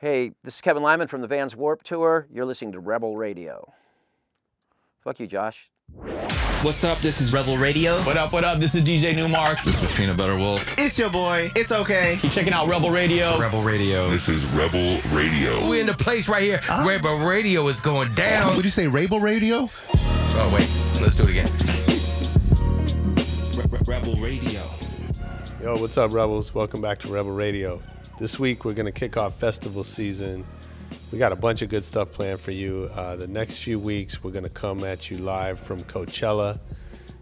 Hey, this is Kevin Lyman from the Vans Warped Tour. You're listening to Rebel Radio. Fuck you, Josh. What's up? This is Rebel Radio. What up, what up? This is DJ Nu-Mark. This is Peanut Butter Wolf. It's your boy. It's okay. Keep checking out Rebel Radio. Rebel Radio. This is Rebel Radio. We're in the place right here. Ah. Rebel Radio is going down. Would you say Rebel Radio? Oh, wait. Let's do it again. Rebel Radio. Yo, what's up, Rebels? Welcome back to Rebel Radio. This week we're going to kick off festival season. We got a bunch of good stuff planned for you. Uh, the next few weeks we're going to come at you live from Coachella.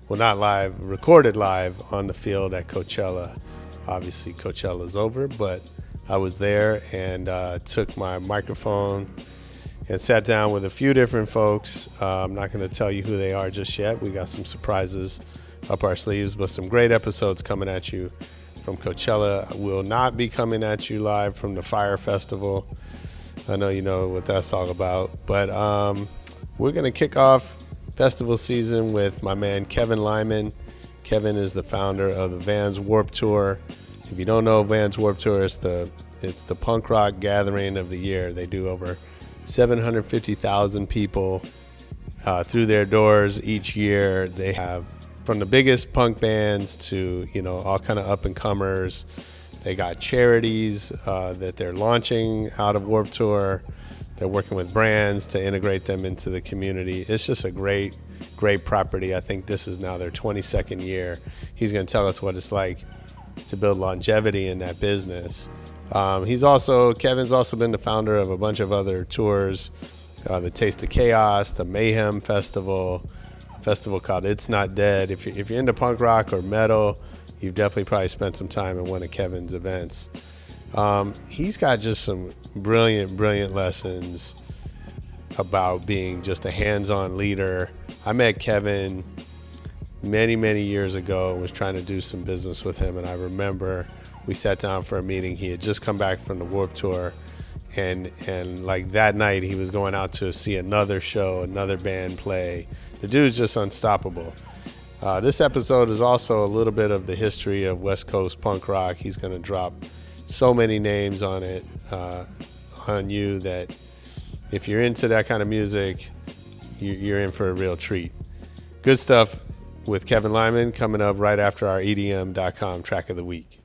Well, not live, recorded live on the field at Coachella. Obviously, Coachella's over, but I was there and uh, took my microphone and sat down with a few different folks. Uh, I'm not going to tell you who they are just yet. We got some surprises up our sleeves, but some great episodes coming at you from Coachella. Will not be coming at you live from the Fire Festival. I know you know what that's all about, but um, we're going to kick off festival season with my man Kevin Lyman. Kevin is the founder of the Vans Warped Tour. If you don't know Vans Warped Tour, it's the it's the punk rock gathering of the year. They do over 750,000 people uh, through their doors each year. They have from the biggest punk bands to you know all kind of up and comers. They got charities uh, that they're launching out of Warped Tour. They're working with brands to integrate them into the community. It's just a great, great property. I think this is now their 22nd year. He's going to tell us what it's like to build longevity in that business. Um, he's also Kevin's also been the founder of a bunch of other tours, uh, the Taste of Chaos, the Mayhem Festival, festival called It's Not Dead. If you're, if you're into punk rock or metal, you've definitely probably spent some time in one of Kevin's events. Um, he's got just some brilliant, brilliant lessons about being just a hands-on leader. I met Kevin many, many years ago and was trying to do some business with him, and I remember we sat down for a meeting. He had just come back from the Warped Tour, and and like that night he was going out to see another show, another band play. The dude's just unstoppable. Uh, this episode is also a little bit of the history of West Coast punk rock. He's going to drop so many names on it uh, on you that if you're into that kind of music, you, you're in for a real treat. Good stuff with Kevin Lyman coming up right after our EDM.com track of the week.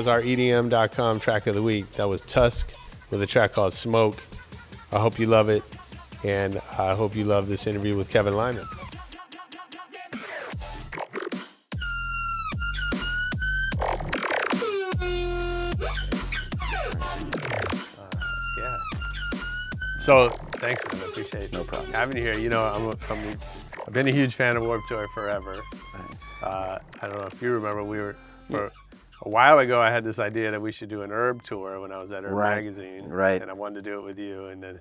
Was our EDM.com track of the week. That was Tusk with a track called Smoke. I hope you love it, and I hope you love this interview with Kevin Lyman. yeah. So thanks, man. I appreciate it. No problem. Having you here, you know, I'm, a, I'm I've been a huge fan of Warped Tour forever. Uh, I don't know if you remember, we were for a while ago. I had this idea that we should do an herb tour when I was at Herb Right. Magazine, Right. And I wanted to do it with you, and then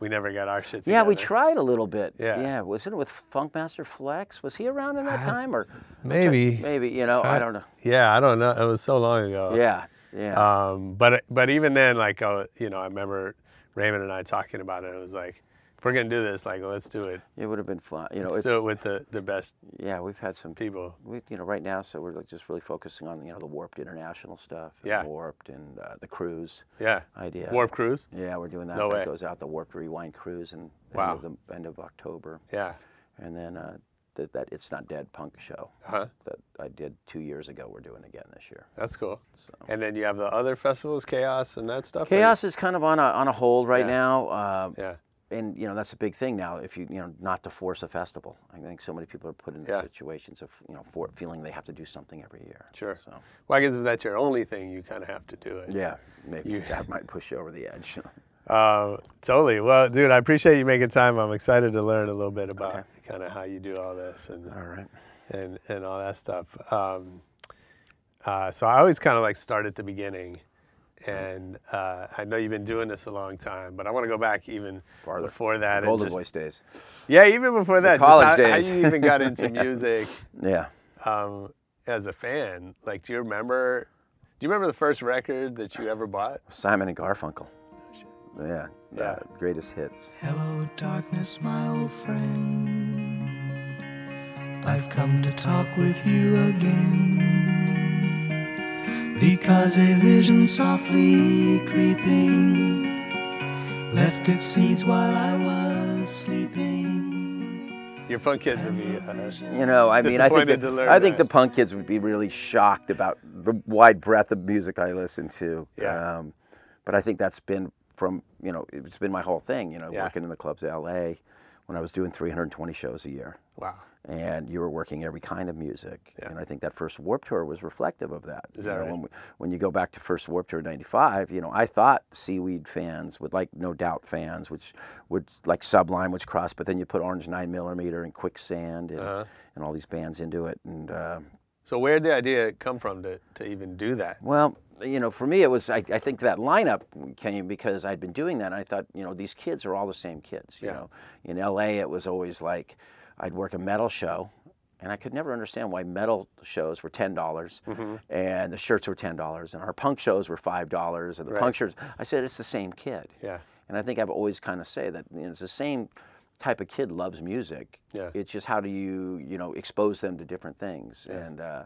we never got our shit together. Yeah, we tried a little bit. Yeah. Yeah. Wasn't it with Funkmaster Flex? Was he around in that time or? Maybe. Maybe. You know, I don't know. Yeah, I don't know. It was so long ago. Yeah. Yeah. Um, but but even then, like, uh, you know, I remember Raymond and I talking about it. It was like, if we're gonna do this, like, let's do it. it would have been fun. You know, Let's it's, do it with the the best yeah, we've had some people. we, you know, right now, so we're like just really focusing on, you know, the Warped International stuff. Yeah. Warped and uh, the cruise Yeah. idea. Warped Cruise. Yeah, we're doing that. No way. goes out the Warped Rewind cruise and Wow. end of the end of October. Yeah. and then uh, that, that it's not dead punk show Uh-huh. that I did two years ago. We're doing again this year. That's cool. And then you have the other festivals, Chaos and that stuff. or- Chaos is kind of on a on a hold right Yeah. now. Uh, Yeah. And you know that's a big thing now. If you you know not to force a festival, I think so many people are put in Yeah. situations of you know for feeling they have to do something every year. Sure. So Well, I guess if that's your only thing, you kind of have to do it. yeah, maybe You- that might push you over the edge. Uh, totally. Well, dude, I appreciate you making time. I'm excited to learn a little bit about Okay. kind of how you do all this and All right. and and all that stuff. Um, uh, so I always kind of like start at the beginning, and uh, I know you've been doing this a long time, but I want to go back even Farther. before that. and Golden just- Voice days. Yeah, even before that, college just how, how you even got into music Yeah. um, as a fan. Like, do you remember? Do you remember the first record that you ever bought? Simon and Garfunkel. Yeah. Yeah. uh, greatest hits. Hello, darkness, my old friend. I've come to talk with you again. Because a vision softly creeping left its seeds while I was sleeping. Your punk kids would be. Uh, You know, I mean, I think, that- I think the punk kids would be really shocked about the wide breadth of music I listen to. Yeah. Um, but I think that's been from, you know, it's been my whole thing, you know, Yeah. working in the clubs of LA when I was doing 320 shows a year. wow. And you were working every kind of music. Yeah. And I think that first Warped Tour was reflective of that. Is You that know, right? When, we, when you go back to first Warped Tour in 95, you know, I thought Seaweed fans would like No Doubt fans, which would like Sublime, which crossed, but then you put Orange 9 Millimeter and Quicksand and, Uh-huh. and all these bands into it. And, uh, So where did the idea come from to, to even do that? well, you know, for me, it was, I, I think that lineup came because I'd been doing that. And I thought, you know, these kids are all the same kids. You Yeah. know, in LA, it was always like I'd work a metal show. And I could never understand why metal shows were ten dollars, Mm-hmm. and the shirts were ten dollars, and our punk shows were five dollars, and the Right. punk shirts. I said it's the same kid, Yeah. and I think I've always kind of say that you know, it's the same type of kid loves music. Yeah. It's just how do you you know expose them to different things, Yeah. and uh,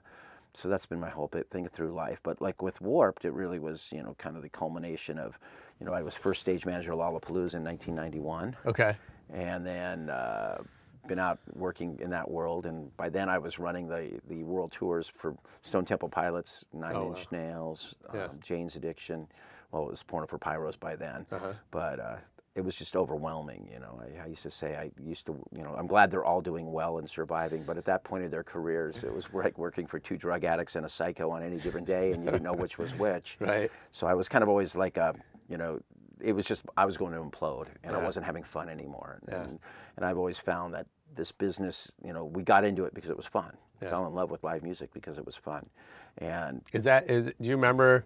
so that's been my whole bit thing through life. But like with Warped, it really was you know kind of the culmination of, you know, I was first stage manager of Lollapalooza in 1991 Okay. and then uh, been out working in that world. And by then, I was running the the world tours for Stone Temple Pilots, Nine Oh, Inch Nails, Yeah. um, Jane's Addiction. Well, it was Porno for Pyros by then, Uh-huh. but. Uh, it was just overwhelming, you know. I, I used to say I used to, you know, I'm glad they're all doing well and surviving, but at that point of their careers, it was like working for two drug addicts and a psycho on any given day, and you didn't know which was which. Right. So I was kind of always like a, you know, it was just I was going to implode, and I wasn't having fun anymore. Yeah. And, and I've always found that this business, you know, we got into it because it was fun. Yeah. Fell in love with live music because it was fun, and Is that is? Do you remember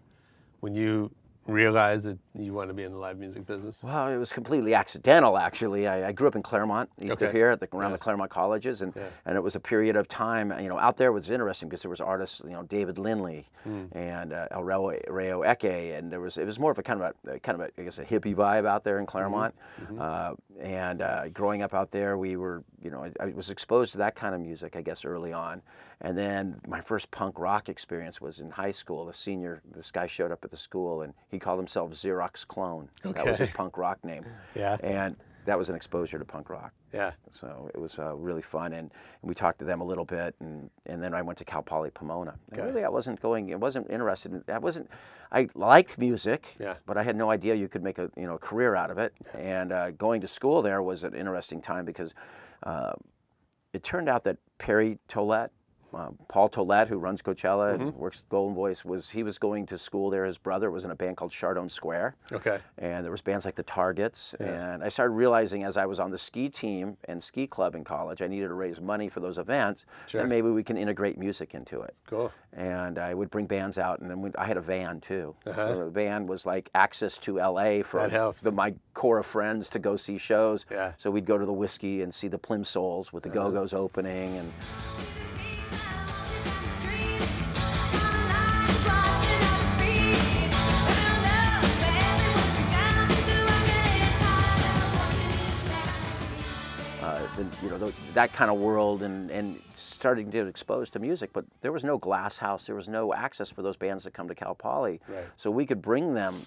when you realized that you want to be in the live music business? Well, it was completely accidental, actually. I, I grew up in Claremont, east Okay. of here, at the, around Yeah. the Claremont colleges, and, Yeah. and it was a period of time. You know, out there was interesting because there was artists, you know, David Lindley Hmm. and uh, El Rayo-X, and there was it was more of a kind of a, a kind of a, I guess a hippie vibe out there in Claremont. Mm-hmm. Uh, and uh, growing up out there, we were, you know, I, I was exposed to that kind of music, I guess, early on. And then my first punk rock experience was in high school. The senior, this guy showed up at the school, and he called himself Xerox Clone. That was his punk rock name. Yeah. And that was an exposure to punk rock. Yeah. So it was uh, really fun, and, and we talked to them a little bit, and, and then I went to Cal Poly Pomona. And Okay. really, I wasn't going. I wasn't interested. In, I wasn't. I liked music, Yeah. but I had no idea you could make a you know career out of it. And uh, going to school there was an interesting time because uh, it turned out that Perry Tollett, uh, Paul Tollett, who runs Coachella and Mm-hmm. works at Golden Voice, was he was going to school there. His brother was in a band called Chardon Square Okay. and there was bands like the Targets. And I started realizing as I was on the ski team and ski club in college, I needed to raise money for those events. Sure. And maybe we can integrate music into it. Cool. And I would bring bands out, and then we, I had a van too. Uh-huh. So the van was like access to LA for The, my core of friends to go see shows. Yeah. Uh-huh. So we'd go to the Whisky and see the Plimsouls with the Go Go's opening, and the, you know, the, that kind of world and, and starting to get exposed to music. But there was no glass house. There was no access for those bands to come to Cal Poly. Right. So we could bring them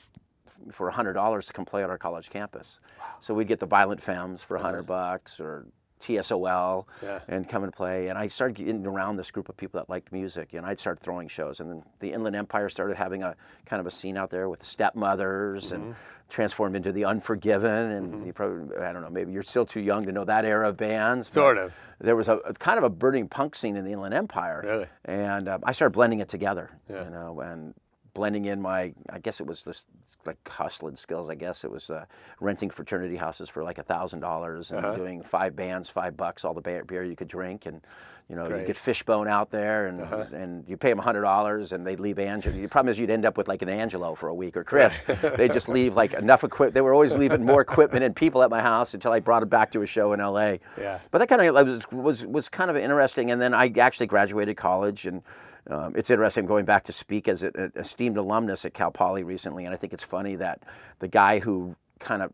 for $100 to come play on our college campus. So we'd get the Violent Femmes for 100 uh-huh. bucks or TSOL Yeah. and come and play. And I started getting around this group of people that liked music, and I'd start throwing shows. And then the Inland Empire started having a kind of a scene out there with the Stepmothers and transformed into the Unforgiven. And you probably, I don't know, maybe you're still too young to know that era of bands. Sort of. There was a, a kind of a burning punk scene in the Inland Empire. Really? And um, I started blending it together, Yeah. you know, and blending in my, I guess it was this like hustling skills. I guess it was uh, renting fraternity houses for like a thousand dollars and Uh-huh. doing five bands, five bucks, all the beer you could drink, and you know Great. Uh-huh. you get Fishbone out there, and and you pay them a hundred dollars, and they'd leave Angelo. The problem is you'd end up with like an Angelo for a week or Chris. they'd just leave like enough equipment. They were always leaving more equipment and people at my house until I brought it back to a show in L.A. Yeah. But that kind of was, was was kind of interesting. And then I actually graduated college, and um, it's interesting I'm going back to speak as an esteemed alumnus at Cal Poly recently. And I think it's funny that the guy who kind of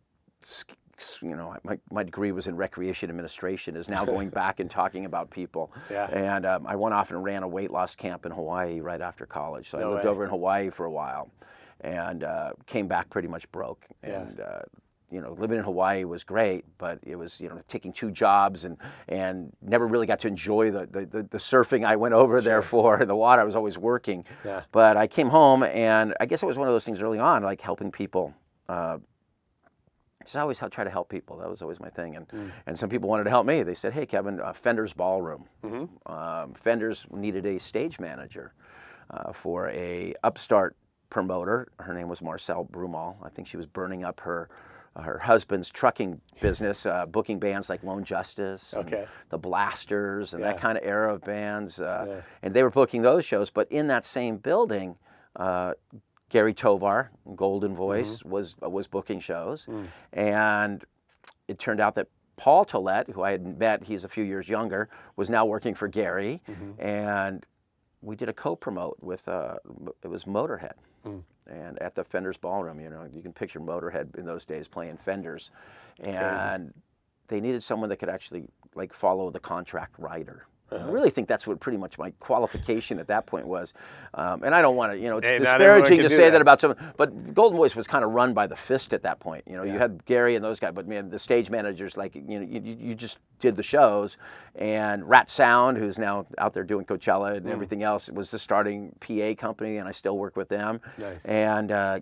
you know, my, my degree was in recreation administration, is now going back and talking about people. Yeah. And um, I went off and ran a weight loss camp in Hawaii right after college. So No I lived way. over in Hawaii for a while and uh, came back pretty much broke. Yeah. And, uh, you know, living in Hawaii was great, but it was, you know, taking two jobs and, and never really got to enjoy the, the, the, the surfing I went over there for and the water. I was always working. Yeah. But I came home and I guess it was one of those things early on, like helping people. Uh, just always try to help people. That was always my thing. And, Mm. and some people wanted to help me. They said, hey, Kevin, uh, Fender's Ballroom. Mm-hmm. Um, Fender's needed a stage manager uh, for a upstart promoter. Her name was Marcel Brumal. I think she was burning up her her husband's trucking business, uh, booking bands like Lone Justice, and Okay. the Blasters, and that kind of era of bands. Uh, Yeah. And they were booking those shows. But in that same building, uh, Gary Tovar, Golden Voice, Mm-hmm. was was booking shows, Mm. and it turned out that Paul Tollett, who I had met, he's a few years younger, was now working for Gary, Mm-hmm. and we did a co-promote with uh, it was Motorhead, Mm. And at the Fenders Ballroom, you know, you can picture Motorhead in those days playing Fenders, and they needed someone that could actually like follow the contract writer. Uh-huh. I really think that's what pretty much my qualification at that point was, um, and I don't want to, you know, it's Hey, disparaging to say that. that. about someone. But Golden Voice was kind of run by the fist at that point. You know, you had Gary and those guys, but man, the stage managers, like you know, you, you just did the shows, and Rat Sound, who's now out there doing Coachella Mm. and everything else, was the starting PA company, and I still work with them. Nice. And uh,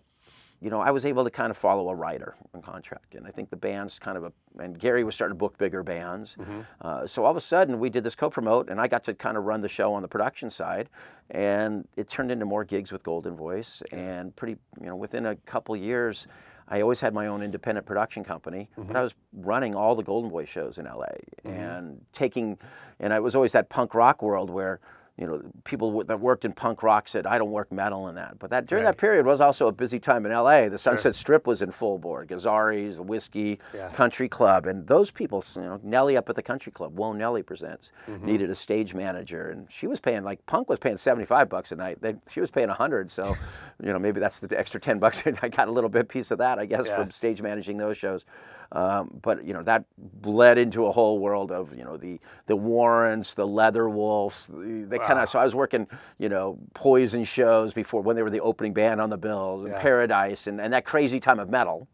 you know, I was able to kind of follow a writer on contract, and I think the band's kind of a. And Gary was starting to book bigger bands, mm-hmm. uh, so all of a sudden we did this co-promote, and I got to kind of run the show on the production side, and it turned into more gigs with Golden Voice, and pretty, you know, within a couple years. I always had my own independent production company, but mm-hmm. I was running all the Golden Voice shows in LA mm-hmm. and taking, and I was always that punk rock world where, you know, people that worked in punk rock said, I don't work metal in that. But that during that period was also a busy time in LA. The Sunset Strip was in full board, Gazzari's, the Whisky, Yeah. Country Club, and those people, you know, Nelly up at the Country Club, Whoa Nelly Presents, Mm-hmm. needed a stage manager, and she was paying like punk was paying seventy five bucks a night. They, she was paying a hundred, so you know maybe that's the extra ten bucks. I got a little bit piece of that, I guess, Yeah. from stage managing those shows. Um, but you know that bled into a whole world of you know the the Warrants, the Leather Wolves, the, the kind of. So I was working you know Poison shows before when they were the opening band on the bills, and Yeah. Paradise, and, and that crazy time of metal.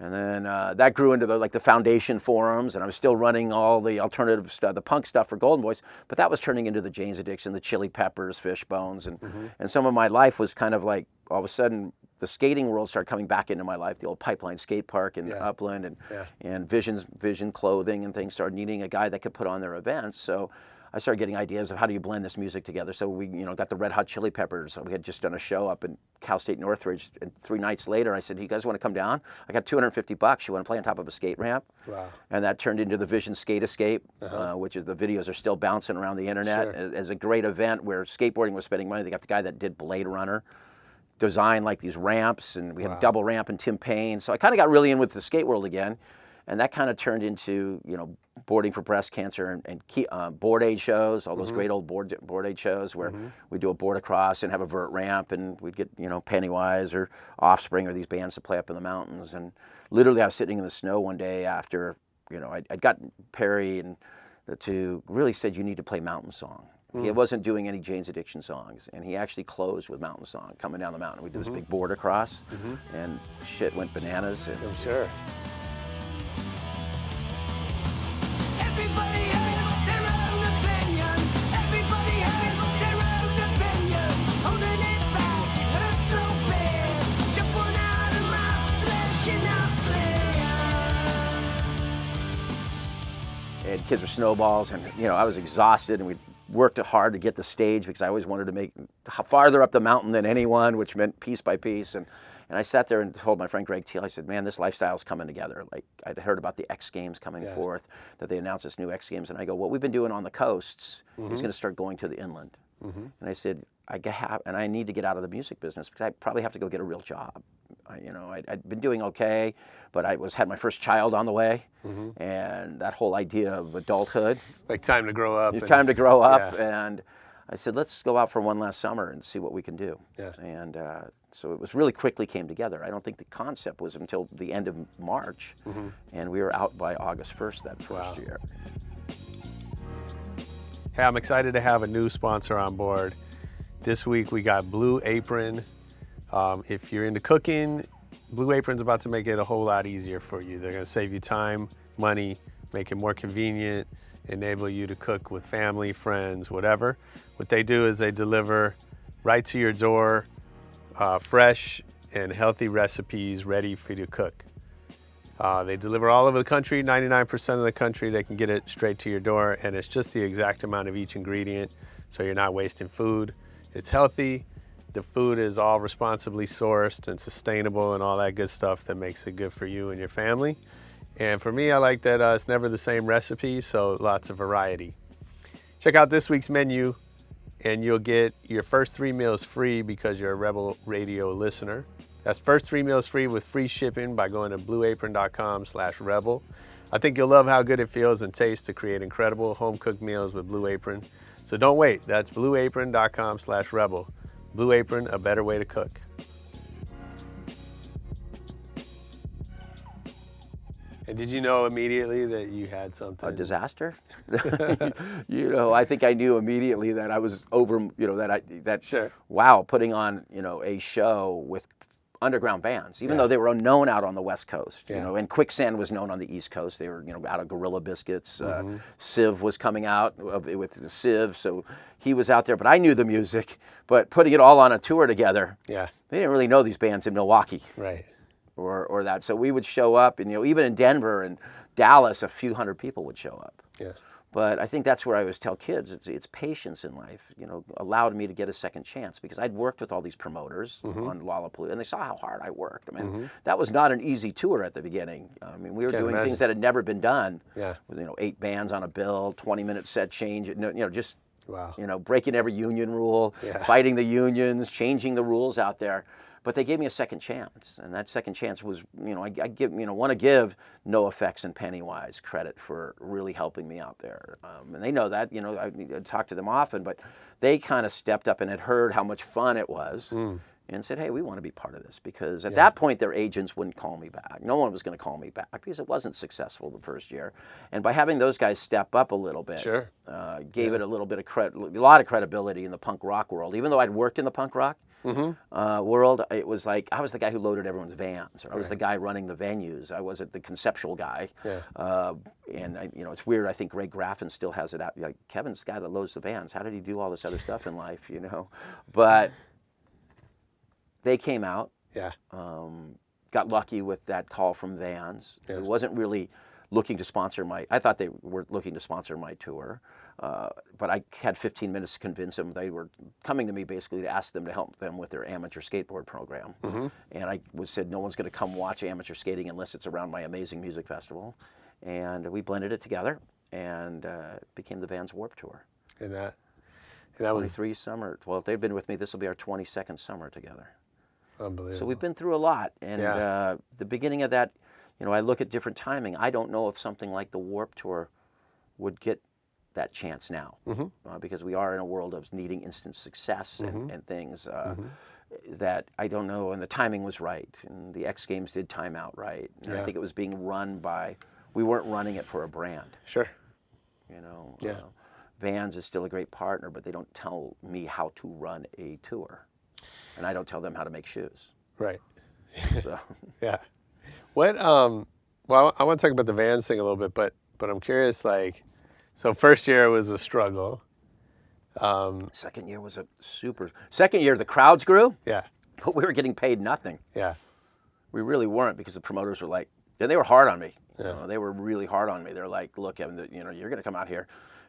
And then uh, that grew into the like the foundation forums, and I was still running all the alternative stuff, the punk stuff for Golden Voice. But that was turning into the Jane's Addiction, the Chili Peppers, Fishbones, and and some of my life was kind of like all of a sudden the skating world started coming back into my life. The old Pipeline Skate Park in Yeah. Upland, and Yeah. and Vision Vision Clothing and things started needing a guy that could put on their events. So. I started getting ideas of how do you blend this music together. So we, you know, got the Red Hot Chili Peppers. We had just done a show up in Cal State Northridge, and three nights later, I said, "You guys want to come down? I got 250 bucks. You want to play on top of a skate ramp?" Wow. And that turned into the Vision Skate Escape, uh, which is the videos are still bouncing around the internet Uh-huh. Sure. as, as a great event where skateboarding was spending money. They got the guy that did Blade Runner, design like these ramps, and we had Wow. double ramp and Tim Payne. So I kind of got really in with the skate world again, and that kind of turned into you know boarding for breast cancer and, and key, uh, board aid shows, all Mm-hmm. those great old board board aid shows where we do a board across and have a vert ramp, and we'd get you know Pennywise or Offspring or these bands to play up in the mountains. And literally, I was sitting in the snow one day after you know I'd, I'd gotten Perry and to really said you need to play mountain song. He wasn't doing any Jane's Addiction songs, and he actually closed with Mountain Song coming down the mountain. We did this big board across, and shit went bananas. And I'm sure. Kids were snowballs, and you know I was exhausted, and we worked hard to get the stage because I always wanted to make farther up the mountain than anyone, which meant piece by piece. And and I sat there and told my friend Greg Teal, I said, "Man, this lifestyle's coming together." Like I'd heard about the X Games coming Yeah. forth, that they announced this new X Games, and I go, "What we've been doing on the coasts Mm-hmm. is going to start going to the inland." And I said, I have, and I need to get out of the music business because I probably have to go get a real job. I, you know, I'd, I'd been doing okay, but I was had my first child on the way, Mm-hmm. and that whole idea of adulthood, Like time to grow up. and- time to grow up. Yeah. And I said, let's go out for one last summer and see what we can do. Yeah. And uh, so it was really quickly came together. I don't think the concept was until the end of March, and we were out by August 1st that first Mm-hmm. Wow. year. Hey, I'm excited to have a new sponsor on board. This week we got Blue Apron. Um, if you're into cooking, Blue Apron's about to make it a whole lot easier for you. They're going to save you time, money, make it more convenient, enable you to cook with family, friends, whatever. What they do is they deliver right to your door uh, fresh and healthy recipes ready for you to cook. Uh, they deliver all over the country, 99% of the country. They can get it straight to your door, and it's just the exact amount of each ingredient, so you're not wasting food. It's healthy. The food is all responsibly sourced and sustainable, and all that good stuff that makes it good for you and your family. And for me, I like that uh, it's never the same recipe, so lots of variety. Check out this week's menu, and you'll get your first three meals free because you're a Rebel Radio listener. That's first three meals free with free shipping by going to blueapron.com slash rebel. I think you'll love how good it feels and tastes to create incredible home cooked meals with Blue Apron. So don't wait. That's blueapron.com slash rebel. Blue Apron, a better way to cook. And did you know immediately that you had something? a disaster. you know, I think I knew immediately that I was over. You know that I that Sure. wow, putting on you know a show with underground bands, even Yeah. though they were known out on the West Coast. You know, and Quicksand was known on the East Coast. They were you know out of Gorilla Biscuits. Mm-hmm. Uh, Civ was coming out with the Civ, so he was out there. But I knew the music. But putting it all on a tour together, Yeah, they didn't really know these bands in Milwaukee right. or, or that. So we would show up, and you know, even in Denver and Dallas, a few hundred people would show up. Yeah. But I think that's where I always tell kids it's, it's patience in life. You know, allowed me to get a second chance because I'd worked with all these promoters Mm-hmm. on Lollapalooza, and they saw how hard I worked. I mean, that was not an easy tour at the beginning. I mean, we were Can't doing imagine. things that had never been done. Yeah. With you know, eight bands on a bill, twenty minute set change. You know, you know, just Wow. you know, breaking every union rule, Yeah. fighting the unions, changing the rules out there. But they gave me a second chance, and that second chance was, you know, I, I give, you know, want to give NOFX and Pennywise credit for really helping me out there, um, and they know that. You know, I, I talk to them often, but they kind of stepped up and had heard how much fun it was. And said, "Hey, we want to be part of this." Because at that point, their agents wouldn't call me back. No one was going to call me back because it wasn't successful the first year. And by having those guys step up a little bit, Sure. uh, gave it a little bit of credit, a lot of credibility in the punk rock world. Even though I'd worked in the punk rock uh, world, it was like I was the guy who loaded everyone's vans, or I was the guy running the venues. I wasn't the conceptual guy. Yeah. Uh, and I, you know, it's weird. I think Greg Graffin still has it out. Like Kevin's the guy that loads the vans. How did he do all this other stuff in life? You know, but they came out Yeah. um, got lucky with that call from Vans. Yeah. It wasn't really looking to sponsor my. I thought they were looking to sponsor my tour, uh, but I had 15 minutes to convince them. They were coming to me basically to ask them to help them with their amateur skateboard program, and I was said no one's going to come watch amateur skating unless it's around my amazing music festival, and we blended it together and uh, it became the Vans Warped Tour. And that, and that was 23 summer. Well, they've been with me. This will be our 22nd summer together. unbelievable. So we've been through a lot, and Yeah. uh, the beginning of that, you know, I look at different timing. I don't know if something like the Warped Tour would get that chance now, uh, because we are in a world of needing instant success and, and things uh, that I don't know. And the timing was right, and the X Games did time out right. And Yeah. I think it was being run by. We weren't running it for a brand, Sure. you know. Yeah. Uh, Vans is still a great partner, but they don't tell me how to run a tour, and I don't tell them how to make shoes. Right. So. Yeah. What um well I want to talk about the Vans thing a little bit, but but I'm curious like so first year was a struggle. Um Second year was a super. Second year, the crowds grew, yeah. but we were getting paid nothing. Yeah. We really weren't because the promoters were like, and they were hard on me. You know, they were really hard on me. They're like, "Look, Evan, you know, you're going to come out here,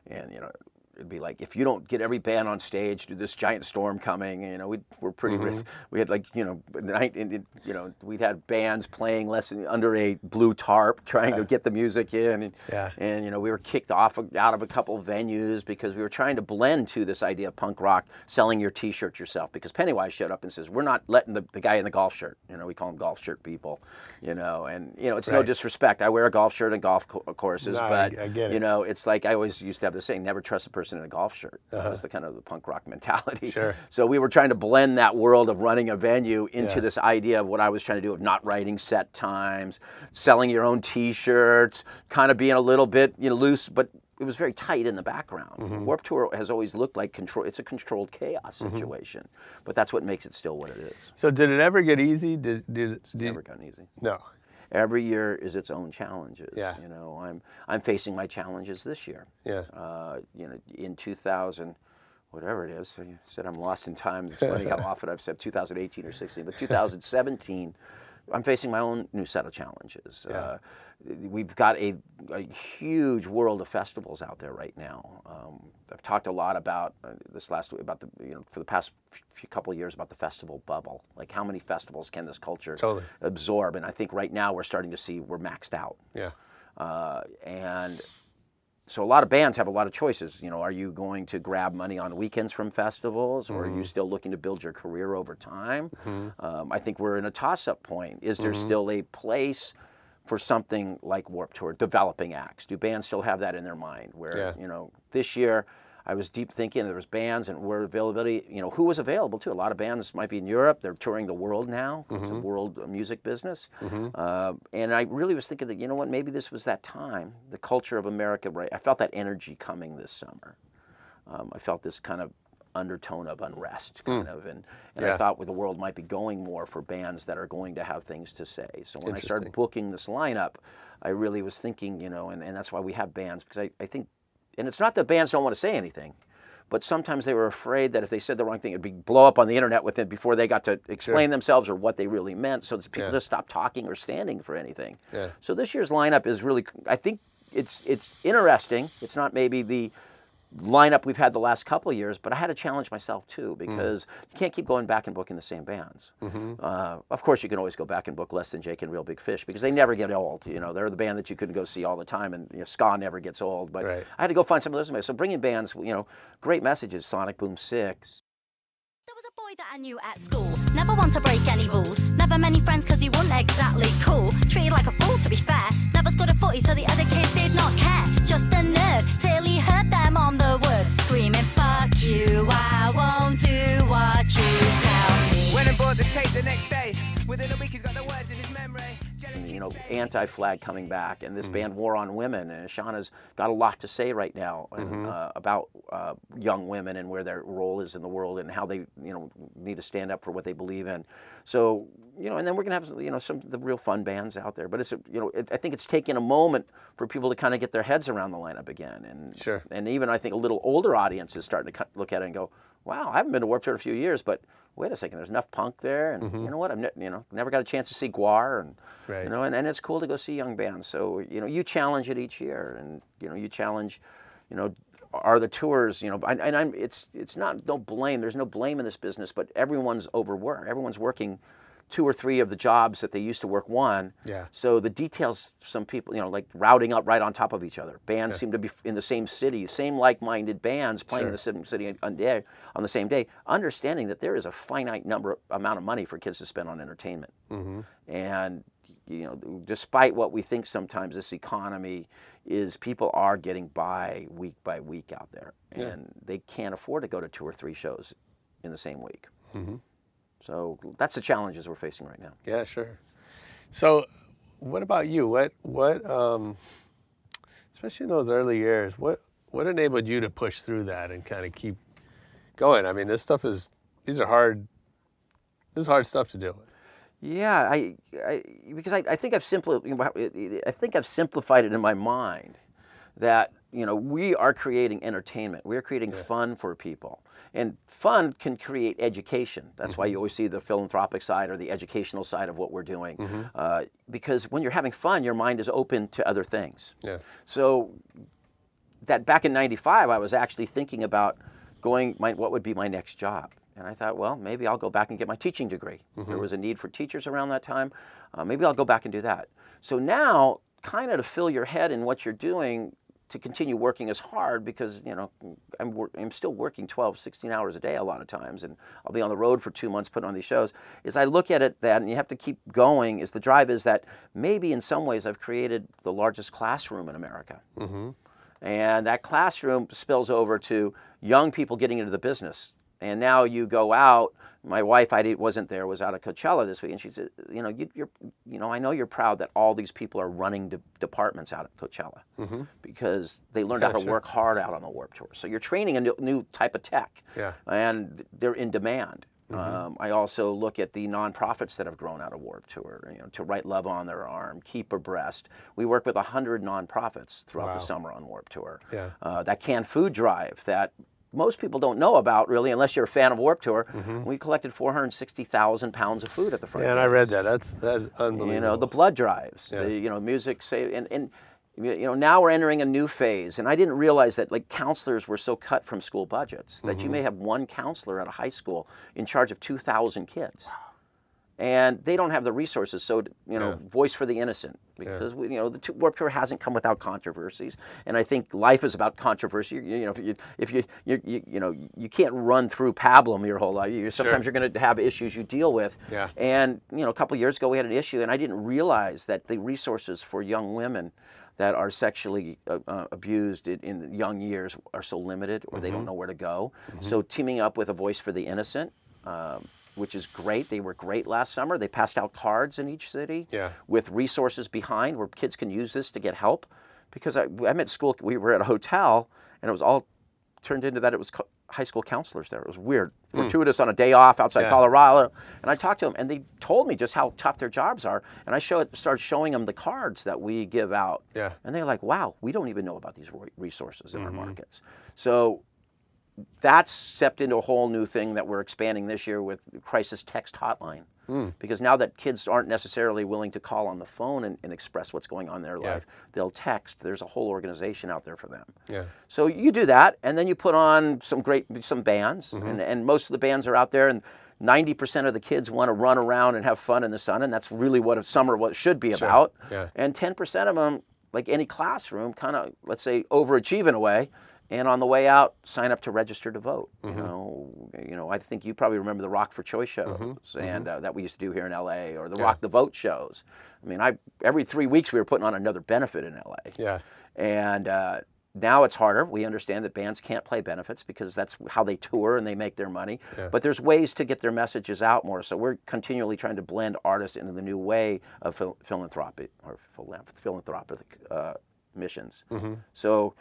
and you know, it'd be like if you don't get every band on stage, do this giant storm coming. You know, we we're pretty. Mm-hmm. ris- We had like you know, night, and you know, we'd had bands playing less than under a blue tarp, trying to get the music in, and Yeah. and you know, we were kicked off out of a couple of venues because we were trying to blend to this idea of punk rock, selling your T-shirt yourself. Because Pennywise showed up and says, "We're not letting the, the guy in the golf shirt." You know, we call them golf shirt people. You know, and you know, it's no disrespect. I wear a golf shirt and golf co- courses, No, I- but I it. you know, it's like I always used to have the saying, "Never trust a person in a golf shirt." That was the kind of the punk rock mentality. Sure. So we were trying to blend that world of running a venue into Yeah. this idea of what I was trying to do of not writing set times, selling your own T-shirts, kind of being a little bit you know loose, but it was very tight in the background. Mm-hmm. Warped Tour has always looked like control. It's a controlled chaos Mm-hmm. situation, but that's what makes it still what it is. So did it ever get easy? Did did, It's did never gotten easy. no? Every year is its own challenges. Yeah. You know, I'm I'm facing my challenges this year. Yeah. Uh, you know, in 2000, whatever it is. So you said I'm lost in time. It's funny how often I've said 2018 or 16, but 2017, I'm facing my own new set of challenges. Uh, we've got a, a huge world of festivals out there right now. Um, I've talked a lot about uh, this last about the you know for the past few couple of years about the festival bubble. Like how many festivals can this culture Totally. absorb? And I think right now we're starting to see we're maxed out. Yeah. Uh, and so a lot of bands have a lot of choices. You know, are you going to grab money on weekends from festivals, or are you mm-hmm. still looking to build your career over time? Mm-hmm. Um, I think we're in a toss-up point. Is there mm-hmm. still a place for something like Warped Tour, developing acts? Do bands still have that in their mind? Where Yeah. you know, this year. I was deep thinking there was bands and where availability, you know, who was available too. A lot of bands might be in Europe. They're touring the world now. It's a world uh, music business. Uh, and I really was thinking that, you know what, maybe this was that time. The culture of America, right? I felt that energy coming this summer. Um, I felt this kind of undertone of unrest, kind of, and, and Yeah. I thought well, the world might be going more for bands that are going to have things to say. So when I started booking this lineup, I really was thinking, you know, and, and that's why we have bands because I, I think, and it's not that bands don't want to say anything, but sometimes they were afraid that if they said the wrong thing, it'd be blow up on the internet with it before they got to explain themselves or what they really meant. So people Yeah. just stopped talking or standing for anything. Yeah. So this year's lineup is really, I think it's it's interesting. It's not maybe the lineup we've had the last couple of years, but I had to challenge myself too because you can't keep going back and booking the same bands. Uh, of course, you can always go back and book Less Than Jake and Reel Big Fish because they never get old. You know, they're the band that you couldn't go see all the time, and you know, ska never gets old. But Right. I had to go find some of those bands. So bringing bands, you know, great messages. Sonic Boom Six. Boy that I knew at school. Never one to break any rules. Never many friends because he wasn't exactly cool. Treated like a fool to be fair. Never scored a footy so the other kids did not care. Just a nerd till he heard them on the word. Screaming, fuck you, I won't do what you tell me. Went and bought the tape the next day. Within a week, he's got the words in his memory. Jealous and, you know, anti-flag coming back, and this Mm-hmm. band War on Women, and Shauna's got a lot to say right now and, Mm-hmm. uh, about uh, young women and where their role is in the world and how they, you know, need to stand up for what they believe in. So, you know, and then we're gonna have, you know, some of the real fun bands out there. But it's, a, you know, it, I think it's taken a moment for people to kind of get their heads around the lineup again, and Sure. and even I think a little older audience is starting to look at it and go, wow, I haven't been to Warped Tour in a few years, but wait a second, there's enough punk there, and you know what, I've ne- you know never got a chance to see GWAR, and Mm-hmm. Right. you know, and, and it's cool to go see young bands. So you know, you challenge it each year, and you know, you challenge, you know. Are the tours, you know, and, and I'm, it's, it's not, no blame. There's no blame in this business, but everyone's overworked. Everyone's working two or three of the jobs that they used to work one. Yeah. So the details, some people, you know, like routing up right on top of each other. Bands seem to be in the same city, same like-minded bands playing in the same city on day on the same day. Understanding that there is a finite number amount of money for kids to spend on entertainment, mm-hmm. and you know, despite what we think sometimes, this economy is people are getting by week by week out there, and they can't afford to go to two or three shows in the same week. Mm-hmm. So that's the challenges we're facing right now. Yeah, sure. So, what about you? What what um, especially in those early years, what what enabled you to push through that and kind of keep going? I mean, this stuff is these are hard. This is hard stuff to deal with. Yeah, I, I because I, I think I've simpli- I think I've simplified it in my mind that you know, we are creating entertainment. We are creating fun for people. And fun can create education. That's why you always see the philanthropic side or the educational side of what we're doing. Uh, because when you're having fun, your mind is open to other things. Yeah. So that back in 95 i was actually thinking about going my, what would be my next job and i thought well maybe i'll go back and get my teaching degree there was a need for teachers around that time uh, maybe i'll go back and do that so now kind of to fill your head in what you're doing to continue working as hard because you know I'm, I'm still working 12 16 hours a day a lot of times and i'll be on the road for two months putting on these shows. Is i look at it that and you have to keep going is the drive is that maybe in some ways i've created the largest classroom in america. Mm-hmm. And that classroom spills over to young people getting into the business. And now you go out. My wife, I wasn't there, was out at Coachella this week, and she said, "You know, you, you're, you know, I know you're proud that all these people are running de- departments out at Coachella because they learned how to work hard out on the Warped Tour. So you're training a new, new type of tech, Yeah. and they're in demand. Um, I also look at the nonprofits that have grown out of Warped Tour, you know, to write love on their arm, Keep A Breast. We work with hundred nonprofits throughout Wow. the summer on Warped Tour. Yeah. Uh, that canned food drive that most people don't know about really, unless you're a fan of Warped Tour. We collected 460,000 pounds of food at the front. Yeah, and I read that. That's that's unbelievable. You know, the blood drives, Yeah. the, you know, music, say, and, and, you know, now we're entering a new phase. And I didn't realize that, like, counselors were so cut from school budgets that Mm-hmm. you may have one counselor at a high school in charge of 2,000 kids. And they don't have the resources. So, you know, Yeah. voice for the innocent. Because, we, you know, the two, Warped Tour hasn't come without controversies. And I think life is about controversy. You, you know, if you, if you, you, you, know, you can't run through pablum your whole life. You're, sometimes you're going to have issues you deal with. Yeah. And you know, a couple of years ago, we had an issue, and I didn't realize that the resources for young women that are sexually uh, uh, abused in, in young years are so limited, or Mm-hmm. they don't know where to go. So, teaming up with a Voice for the Innocent. Um, which is great. They were great last summer. They passed out cards in each city Yeah. with resources behind where kids can use this to get help. Because I, I'm at school, we were at a hotel, and it was all turned into that it was high school counselors there. It was weird, fortuitous on a day off outside. Yeah. Colorado. And I talked to them, and they told me just how tough their jobs are. And I showed, started showing them the cards that we give out. Yeah. And they're like, wow, we don't even know about these resources in our Mm-hmm. markets. So that's stepped into a whole new thing that we're expanding this year with crisis text hotline. Hmm. Because now that kids aren't necessarily willing to call on the phone and, and express what's going on in their Yeah. life, they'll text. There's a whole organization out there for them. Yeah. So you do that, and then you put on some great some bands, Mm-hmm. and, and most of the bands are out there, and 90% of the kids want to run around and have fun in the sun, and that's really what a summer what should be about. Yeah. And 10% of them, like any classroom, kind of let's say overachieve in a way, and on the way out, sign up to register to vote. Mm-hmm. You know, you know, I think you probably remember the Rock for Choice shows, and uh, that we used to do here in LA, or the Rock the Vote shows. I mean, I every three weeks we were putting on another benefit in LA. Yeah. And uh, now it's harder. We understand that bands can't play benefits because that's how they tour and they make their money. Yeah. But there's ways to get their messages out more. So we're continually trying to blend artists into the new way of phil- philanthropic or philanthropic uh, missions. So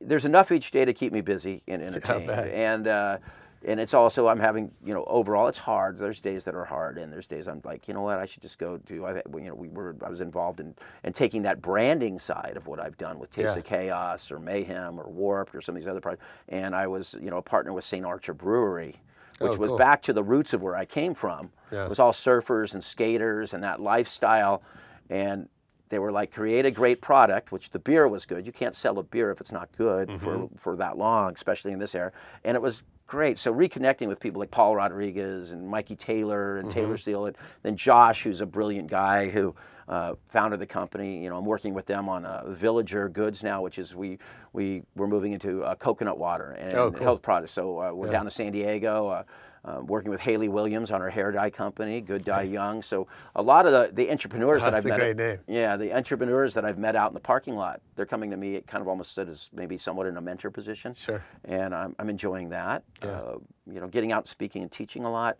there's enough each day to keep me busy and entertained. bet. and uh, and it's also I'm having you know overall it's hard. There's days that are hard, and there's days I'm like you know what I should just go do. I you know we were I was involved in and taking that branding side of what I've done with Taste Yeah. of Chaos or Mayhem or Warped or some of these other projects, and I was you know a partner with St. Archer Brewery. Which Oh, was cool. back to the roots of where I came from. Yeah. It was all surfers and skaters and that lifestyle, and they were like create a great product which the beer was good you can't sell a beer if it's not good Mm-hmm. for, for that long especially in this era and it was great so reconnecting with people like paul rodriguez and mikey taylor and Mm-hmm. taylor steele and then josh who's a brilliant guy who uh, founded the company you know i'm working with them on uh, villager goods now which is we we we're moving into uh, coconut water and Oh, cool. health products so uh, we're down to san diego uh, working with Hayley Williams on her hair dye company, Good Dye Young. So a lot of the, the entrepreneurs that I've a met, great name. yeah, the entrepreneurs that I've met out in the parking lot, they're coming to me kind of almost as maybe somewhat in a mentor position. Sure. And I'm, I'm enjoying that. Uh, you know, getting out and speaking and teaching a lot,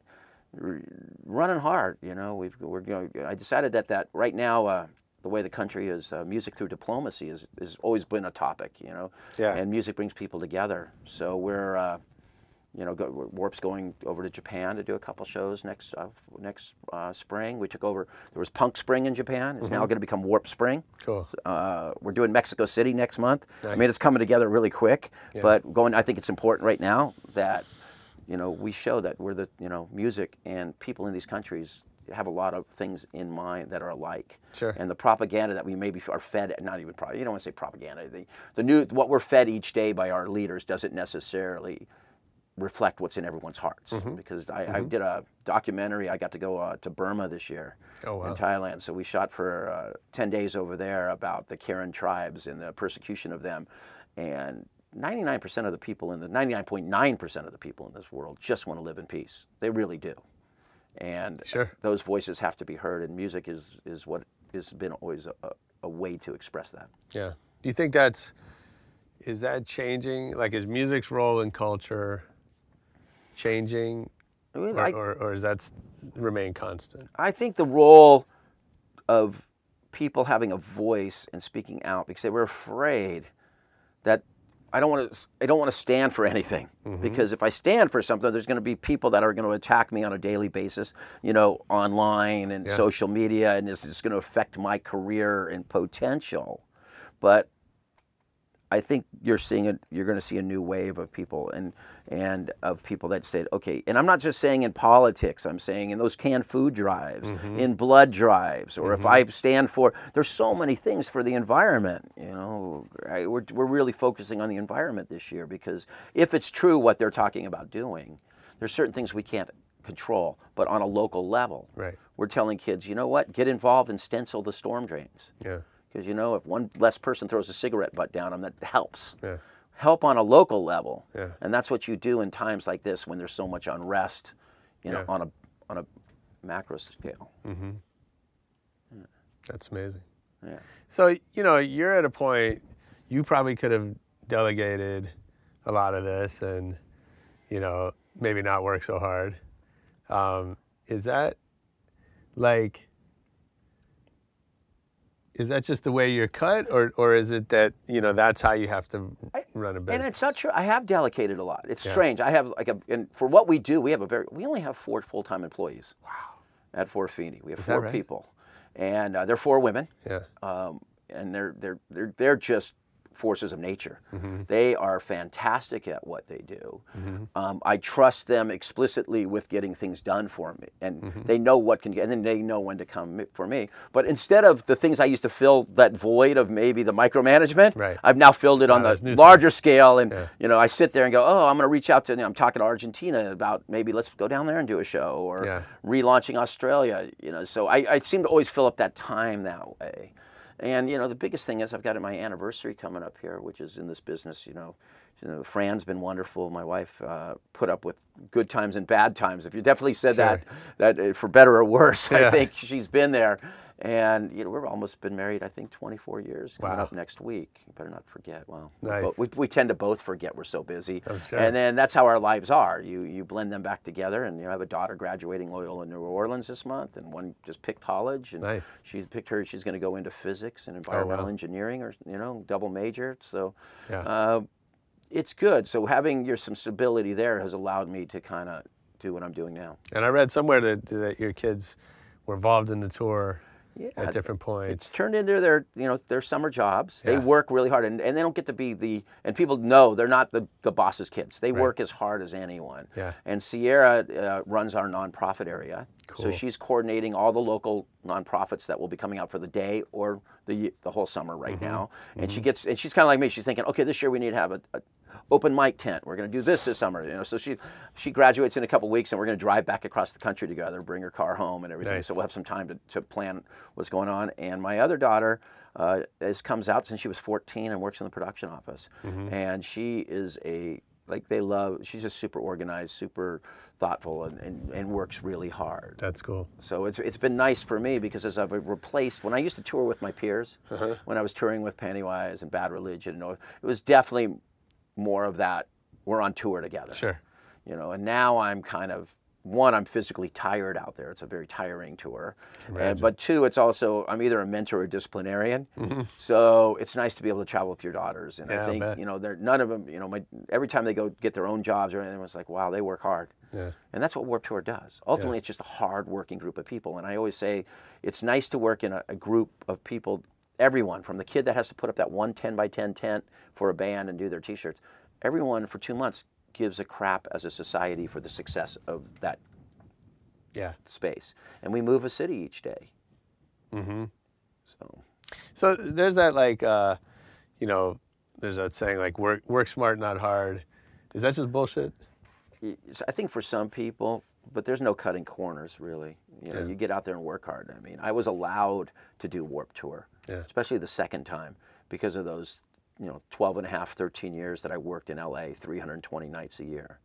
r- running hard. You know, we've we're you know, I decided that that right now. Uh, the way the country is, uh, music through diplomacy has has always been a topic, you know, Yeah. and music brings people together. So we're, uh, you know, go, Warp's going over to Japan to do a couple shows next uh, next uh, spring. We took over. There was Punk Spring in Japan. It's now going to become Warp Spring. Cool. Uh, we're doing Mexico City next month. I mean, it's coming together really quick. But going, I think it's important right now that you know we show that we're the you know music and people in these countries have a lot of things in mind that are alike. Sure. And the propaganda that we maybe are fed, not even probably, you don't want to say propaganda. The, the new, what we're fed each day by our leaders doesn't necessarily reflect what's in everyone's hearts. Mm-hmm. Because I, I did a documentary. I got to go uh, to Burma this year Oh, wow. in Thailand. So we shot for uh, 10 days over there about the Karen tribes and the persecution of them. And 99% of the people in the 99.9% of the people in this world just want to live in peace. They really do. And Sure. those voices have to be heard, and music is, is what has been always a, a, a way to express that. Yeah. Do you think that's is that changing? Like, is music's role in culture changing, I mean, or, I- or, or is that remain constant? I think the role of people having a voice and speaking out because they were afraid that I don't want to I don't want to stand for anything mm-hmm. because if I stand for something there's going to be people that are going to attack me on a daily basis, you know, online and Yeah. social media and this is going to affect my career and potential. But I think you're seeing it. You're going to see a new wave of people and and of people that said, okay. And I'm not just saying in politics. I'm saying in those canned food drives, mm-hmm. in blood drives, or if I mm-hmm. stand for. There's so many things for the environment. You know, I, we're we're really focusing on the environment this year because if it's true what they're talking about doing, there's certain things we can't control, but on a local level, Right. we're telling kids, you know what, get involved and stencil the storm drains. Yeah. Because you know, if one less person throws a cigarette butt down them, that helps. Yeah. Help on a local level, Yeah. and that's what you do in times like this when there's so much unrest, you know, Yeah. on a on a macro scale. That's amazing. Yeah. So, you know, you're at a point, you probably could have delegated a lot of this and, you know, maybe not work so hard. Um, is that like, is that just the way you're cut or, or is it that, you know, that's how you have to run a business? And it's not true. I have delegated a lot. It's Yeah. strange. I have like a, and for what we do, we have a very, we only have four full-time employees. Wow. At 4Fini, we have Is four right? people, and uh, they're four women. Yeah. um, and they're they're they're they're just forces of nature. Mm-hmm. They are fantastic at what they do. Um, I trust them explicitly with getting things done for me, and Mm-hmm. they know what can get, and then they know when to come for me. But instead of the things I used to fill that void of maybe the micromanagement, Right. I've now filled it on Wow, there's the larger scale, and Yeah. you know I sit there and go, oh, I'm going to reach out to. You know, I'm talking to Argentina about maybe let's go down there and do a show, or Yeah. relaunching Australia. You know, so I, I seem to always fill up that time that way. And you know, the biggest thing is I've got my anniversary coming up here, which is in this business. You know, you know Fran's been wonderful. My wife uh, put up with good times and bad times. If you definitely said that, that uh, for better or worse, Yeah. I think she's been there. And you know, we've almost been married. I think 24 years coming Wow. up next week. You better not forget. Well, Nice. but we, we tend to both forget. We're so busy. I'm sure. And then that's how our lives are. You you blend them back together, and you have a daughter graduating Loyola in New Orleans this month, and one just picked college, and Nice. she's picked her. She's going to go into physics and Oh, environmental wow. engineering, or you know, double major. So, Yeah. uh, it's good. So having your some stability there has allowed me to kind of do what I'm doing now. And I read somewhere that, that your kids were involved in the tour Yeah, at different points. It's turned into their, you know, their summer jobs. They work really hard, and, and they don't get to be the. And people know they're not the, the boss's kids. They work as hard as anyone. Yeah. And Sierra uh, runs our nonprofit area, Cool. so she's coordinating all the local nonprofits that will be coming out for the day or the the whole summer right Mm-hmm. now. And she gets, and she's kind of like me. She's thinking, okay, this year we need to have a, a open mic tent. We're going to do this this summer. You know, so she she graduates in a couple weeks, and we're going to drive back across the country together, bring her car home, and everything. Nice. So we'll have some time to, to plan what's going on. And my other daughter uh, is comes out since she was 14 and works in the production office, Mm-hmm. and she is a like they love. She's just super organized, super thoughtful, and, and, and works really hard. That's cool. So it's it's been nice for me because as I've replaced when I used to tour with my peers, Uh-huh. when I was touring with Pennywise and Bad Religion, you know, it was definitely more of that. We're on tour together Sure. you know and now i'm kind of one, I'm physically tired out there. It's a very tiring tour. And, but two, it's also I'm either a mentor or disciplinarian. So it's nice to be able to travel with your daughters. And Mm-hmm. Yeah, I I think bet. you know they're none of them. You know, my every time they go get their own jobs or anything, it's like wow, they work hard. Yeah. And that's what Warped Tour does. Ultimately, it's just a hard-working group of people. And I always say, it's nice to work in a, a group of people. Everyone, from the kid that has to put up that one 10 by 10 tent for a band and do their T-shirts, everyone for two months gives a crap as a society for the success of that Yeah. space. And we move a city each day. Mm-hmm. So So there's that like, uh, you know, there's that saying like work work smart, not hard. Is that just bullshit? I think for some people, but there's no cutting corners really. You know, Yeah. you get out there and work hard. I mean, I was allowed to do Warped Tour, Yeah. especially the second time because of those, you know, 12 and a half, 13 years that I worked in LA, 320 nights a year.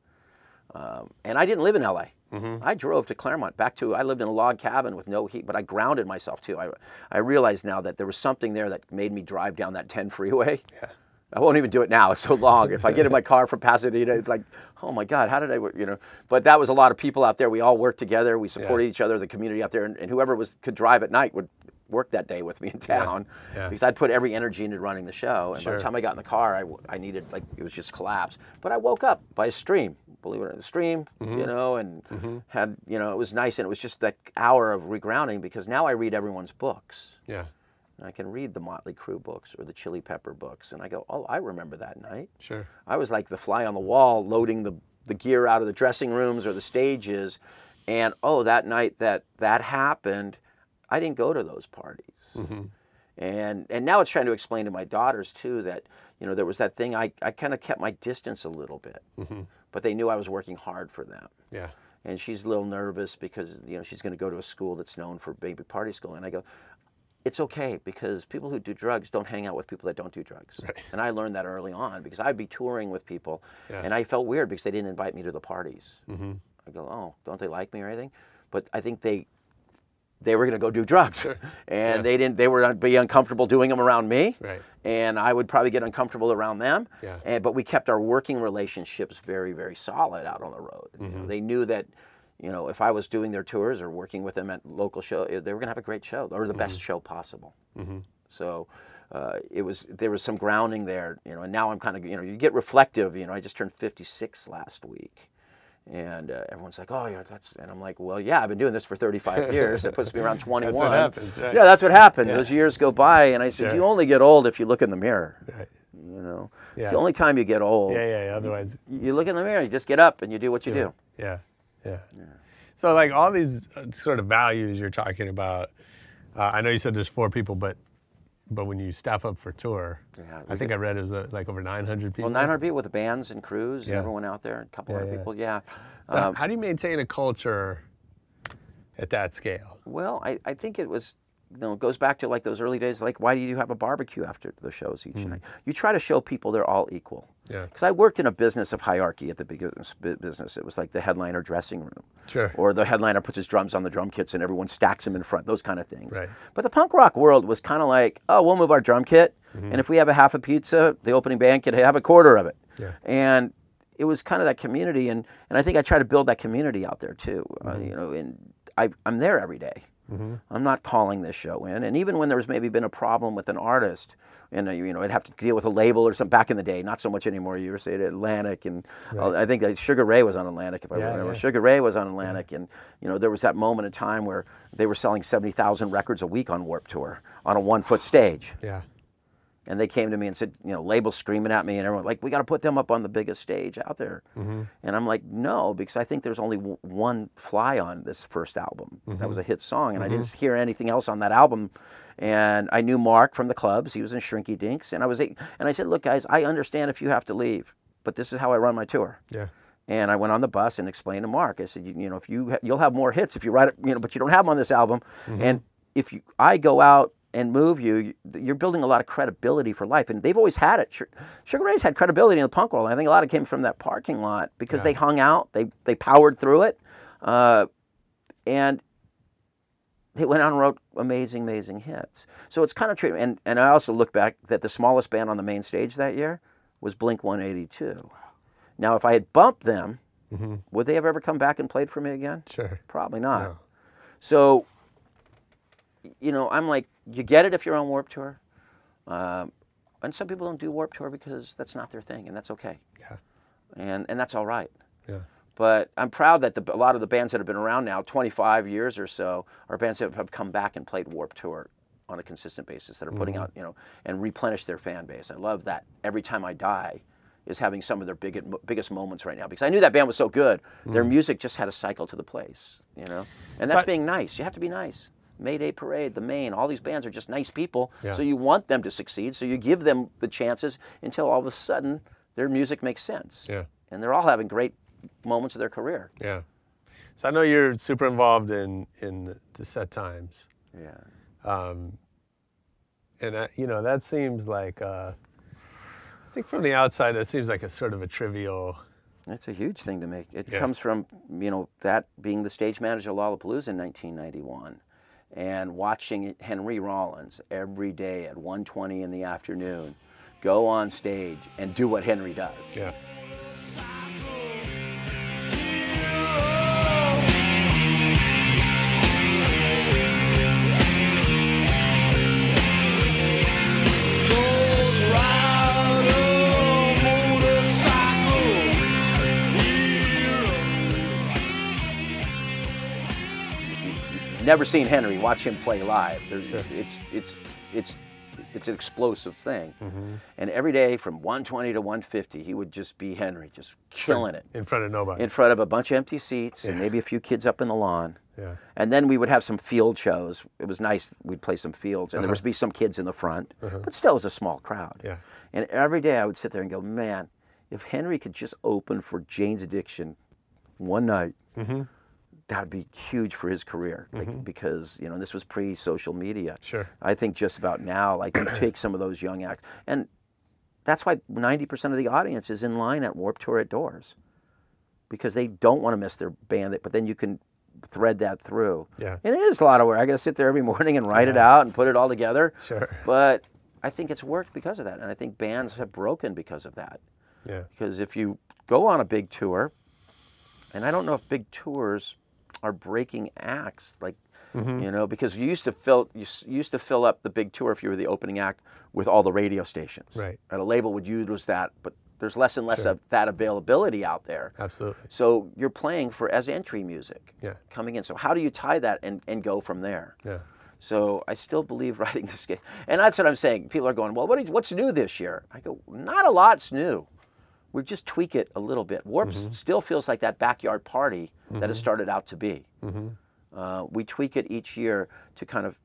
Um, and I didn't live in LA. Mm-hmm. I drove to Claremont, back to, I lived in a log cabin with no heat, but I grounded myself too. I, I realized now that there was something there that made me drive down that 10 freeway. Yeah. I won't even do it now. It's so long. If I get in my car from Pasadena, it's like, oh my God, how did I, you know? But that was a lot of people out there. We all worked together. We supported Yeah. each other, the community out there, and, and whoever was could drive at night would work that day with me in town Yeah. because I'd put every energy into running the show. And by the time I got in the car, I, I needed like it was just collapse. But I woke up by a stream, believe it or not, a stream, Mm-hmm. you know, and had you know it was nice, and it was just that hour of regrounding because now I read everyone's books. Yeah. I can read the Motley Crue books or the Chili Pepper books, and I go, oh, I remember that night. Sure. I was like the fly on the wall, loading the, the gear out of the dressing rooms or the stages, and oh, that night that that happened, I didn't go to those parties. Mm-hmm. And and now it's trying to explain to my daughters too that you know there was that thing I, I kind of kept my distance a little bit, mm-hmm. but they knew I was working hard for them Yeah. and she's a little nervous because you know she's going to go to a school that's known for baby party school and i go it's okay because people who do drugs don't hang out with people that don't do drugs Right. and i learned that early on because i'd be touring with people Yeah. and i felt weird because they didn't invite me to the parties Mm-hmm. i go oh don't they like me or anything but i think they they were going to go do drugs and Yeah. they didn't they were be uncomfortable doing them around me Right. and I would probably get uncomfortable around them. Yeah. And, but we kept our working relationships very, very solid out on the road. Mm-hmm. know, they knew that, you know, if I was doing their tours or working with them at local show, eh, they were going to have a great show or the Mm-hmm. best show possible. So uh, it was there was some grounding there, you know. And now I'm kind of you know you get reflective. You know, I just turned 56 last week. And uh, everyone's like, "Oh, yeah, that's," and I'm like, "Well, yeah, I've been doing this for 35 years. That puts me around 21." happens, right. Yeah, that's what happened. Yeah. Those years go by, and I said, Sure. "You only get old if you look in the mirror." Right. You know, Yeah. it's the only time you get old. Yeah. Yeah. yeah. Otherwise, You look in the mirror, you just get up and you do what you do. Yeah, yeah. So like all these uh, sort of values you're talking about, uh, I know you said there's four people, but but when you staff up for tour, Yeah, I think I read it was uh, like over 900 people. Well, 900 people with the bands and crews Yeah. and everyone out there, a couple Yeah, hundred people. Yeah. So Um, how do you maintain a culture at that scale? Well, I, I think it was, you know, it goes back to like those early days. Like, why do you have a barbecue after the shows each night? You try to show people they're all equal. Yeah. Because I worked in a business of hierarchy at the beginning business. It was like the headliner dressing room. Sure. Or the headliner puts his drums on the drum kits and everyone stacks them in front. Those kind of things. Right. But the punk rock world was kind of like, oh, we'll move our drum kit, Mm-hmm. and if we have a half a pizza, the opening band can have a quarter of it. Yeah. And it was kind of that community, and, and I think I try to build that community out there too. Uh, Mm-hmm. you know, and I, I'm there every day. I'm not calling this show in, and even when there was maybe been a problem with an artist, and uh, you know, I'd have to deal with a label or something. Back in the day, not so much anymore. You were saying Atlantic, and uh, I think that Sugar Ray was on Atlantic, if I Yeah, remember. yeah. Sugar Ray was on Atlantic, and you know, there was that moment in time where they were selling seventy thousand records a week on Warped Tour on a one-foot stage. Yeah. And they came to me and said, you know, labels screaming at me, and everyone like, we got to put them up on the biggest stage out there. Mm-hmm. And I'm like, no, because I think there's only w- one fly on this first album. That was a mm-hmm. hit song, and I didn't mm-hmm. hear anything else on that album. And I knew Mark from the clubs; he was in Shrinky Dinks, and I was, and I said, look, guys, I understand if you have to leave, but this is how I run my tour. Yeah. And I went on the bus and explained to Mark. I said, you, you know, if you ha- you'll have more hits if you write it, you know, but you don't have them on this album. Mm-hmm. And if you, I go out and move you, you- you're building a lot of credibility for life. And they've always had it. Sugar Ray's had credibility in the punk world. I think a lot of it came from that parking lot because they hung out, they they powered through it, uh, and they went on and wrote amazing, amazing hits. So it's kind of true. And and I also look back that the smallest band on the main stage that year was Blink 182. Now, if I had bumped them Would they have ever come back and played for me again? Sure. Probably not. No. So, you know, I'm like, you get it if you're on Warped Tour. Um, and some people don't do Warped Tour because that's not their thing, and that's okay. Yeah. And, and that's all right. Yeah. But I'm proud that the, a lot of the bands that have been around now, 25 years or so, are bands that have come back and played Warped Tour on a consistent basis that are putting out, you know, and replenish their fan base. I love that. Every time I die is having some of their biggest biggest moments right now because I knew that band was so good. Their music just had a cycle to the place, you know, and So that's I- being nice. You have to be nice. Mayday Parade, the Maine, all these bands are just nice people. Yeah. So you want them to succeed. So you give them the chances until all of a sudden their music makes sense. Yeah. And they're all having great moments of their career. Yeah. So I know you're super involved in in the set times, Yeah. um, and I, you know that seems like uh, I think from the outside that seems like a sort of a trivial. It's a huge thing to make. It Yeah. comes from, you know, that being the stage manager of Lollapalooza in 1991 and watching Henry Rollins every day at 1:20 in the afternoon go on stage and do what Henry does. Yeah. Never seen Henry. Watch him play live. There's, it's, it's, it's, it's an explosive thing. Mm-hmm. And every day from 120 to 150, he would just be Henry, just killing it In front of nobody. in front of a bunch of empty seats and maybe a few kids up in the lawn. yeah. And then we would have some field shows. It was nice. We'd play some fields, and there Uh-huh. would be some kids in the front, but still, it was a small crowd. Yeah. And every day I would sit there and go, man, if Henry could just open for Jane's Addiction one night, Mm-hmm. That would be huge for his career. Like, mm-hmm. because you know this was pre-social media. Sure. I think just about now, like you take some of those young acts, and that's why 90% of the audience is in line at Warped Tour at doors, because they don't want to miss their band. But then you can thread that through. Yeah. And it is a lot of work. I got to sit there every morning and write it out and put it all together. Sure. But I think it's worked because of that, and I think bands have broken because of that. Yeah. Because if you go on a big tour, and I don't know if big tours are breaking acts like Mm-hmm. you know because you used to fill you used to fill up the big tour if you were the opening act with all the radio stations. Right. And a label would use that, but there's less and less Sure. of that availability out there. Absolutely. So you're playing for as entry music Yeah. coming in. So how do you tie that and, and go from there? Yeah. So I still believe writing this game, and that's what I'm saying. People are going, well, what is, what's new this year? I go, not a lot's new. We just tweak it a little bit. Warp still feels like that backyard party that it started out to be. Uh, we tweak it each year to kind of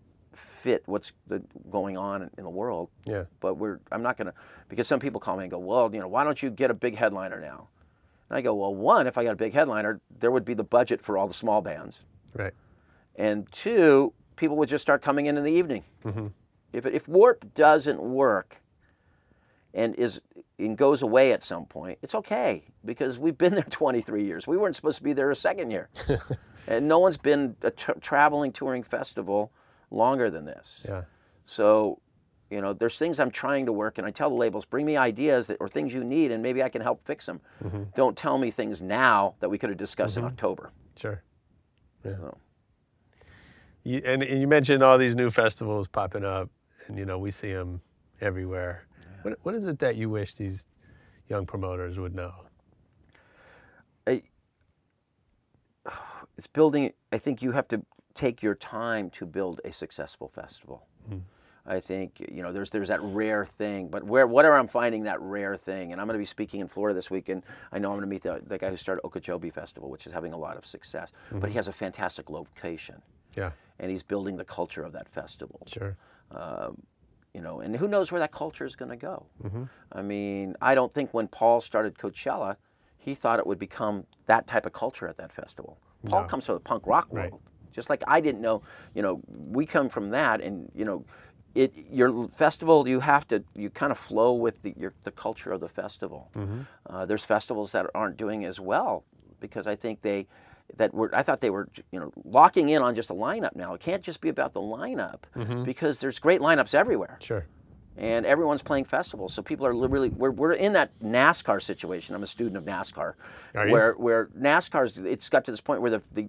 fit what's the, going on in the world. Yeah. But we're I'm not gonna because some people call me and go, well, you know, why don't you get a big headliner now? And I go, well, one, if I got a big headliner, there would be the budget for all the small bands Right. and two, people would just start coming in in the evening. Mm-hmm. If it, if Warp doesn't work and is and goes away at some point, it's okay because we've been there 23 years. We weren't supposed to be there a second year, and no one's been a tra- traveling touring festival longer than this. Yeah. So, you know, there's things I'm trying to work, and I tell the labels, bring me ideas that, or things you need, and maybe I can help fix them. Mm-hmm. Don't tell me things now that we could have discussed in mm-hmm. October. Sure. Yeah. So. You, and, and you mentioned all these new festivals popping up, and you know we see them everywhere. What, what is it that you wish these young promoters would know? it's building i think you have to take your time to build a successful festival hmm. i think you know there's there's that rare thing but where whatever i'm finding that rare thing and i'm going to be speaking in florida this weekend. i know i'm going to meet the, the guy who started okeechobee festival which is having a lot of success but he mm-hmm. has a fantastic location Yeah. and he's building the culture of that festival Sure. Um, you know, and who knows where that culture is going to go. I mean, I don't think when Paul started Coachella, he thought it would become that type of culture at that festival. Paul No. comes from the punk rock Right. world, just like I didn't know. You know, we come from that, and you know, it your festival you have to you kind of flow with the your, the culture of the festival. Uh, there's festivals that aren't doing as well because I think they that were I thought they were you know locking in on just a lineup now. It can't just be about the lineup mm-hmm. because there's great lineups everywhere Sure. and everyone's playing festivals. So people are really we're, we're in that NASCAR situation. I'm a student of NASCAR, where where NASCAR's it's got to this point where the, the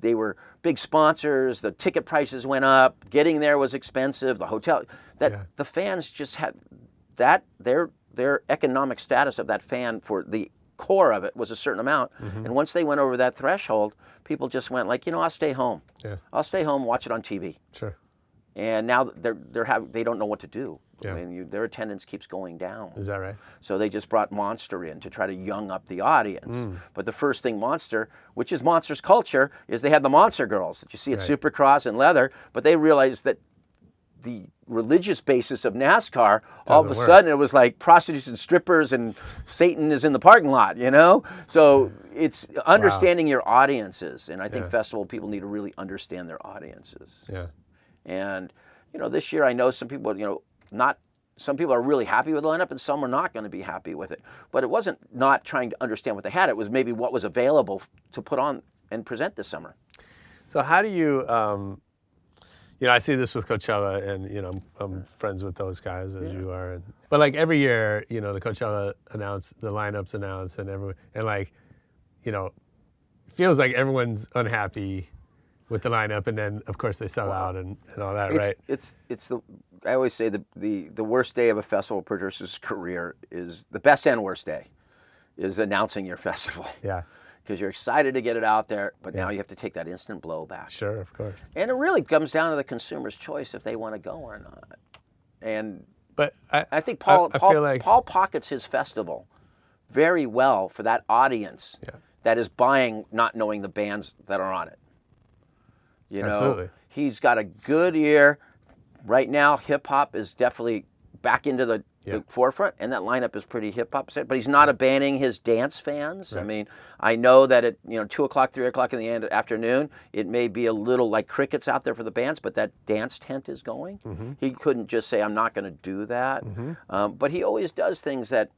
they were big sponsors. The ticket prices went up. Getting there was expensive. The hotel that Yeah. the fans just had that their their economic status of that fan for the core of it was a certain amount. Mm-hmm. And once they went over that threshold, people just went like, you know, I'll stay home. Yeah. I'll stay home, watch it on TV Sure. and now they're they're have they don't know what to do. Yeah. I mean, you, their attendance keeps going down. Is that right? So they just brought Monster in to try to young up the audience. Mm. But the first thing Monster, which is Monster's culture, is they had the Monster Girls that you see at Right. Supercross and Leather. But they realized that the religious basis of NASCAR, all of a work. sudden it was like prostitutes and strippers and Satan is in the parking lot, you know? So it's understanding your audiences. And I think Yeah. festival people need to really understand their audiences. Yeah. And you know, this year I know some people, you know, not some people are really happy with the lineup, and some are not going to be happy with it. But it wasn't not trying to understand what they had; it was maybe what was available to put on and present this summer. So how do you, um, you know, I see this with Coachella, and you know, I'm, I'm friends with those guys as you are. And, but like every year, you know, the Coachella announce the lineups announced, and everyone, and like, you know, feels like everyone's unhappy with the lineup, and then of course they sell out and, and all that, It's, right? It's it's the I always say the, the the worst day of a festival producer's career is the best and worst day is announcing your festival. Yeah, because you're excited to get it out there, but now you have to take that instant blowback. sure, of course. And it really comes down to the consumer's choice if they want to go or not. And But I, I think Paul I, Paul, feel like Paul pockets his festival very well for that audience Yeah. that is buying not knowing the bands that are on it. You know, Absolutely. he's got a good ear. Right now, hip hop is definitely back into the, Yeah. the forefront, and that lineup is pretty hip hop set. But he's not abandoning his dance fans. I mean, I know that at you know two o'clock, three o'clock in the end, afternoon, it may be a little like crickets out there for the bands, but that dance tent is going. Mm-hmm. He couldn't just say, "I'm not going to do that," um, but he always does things that,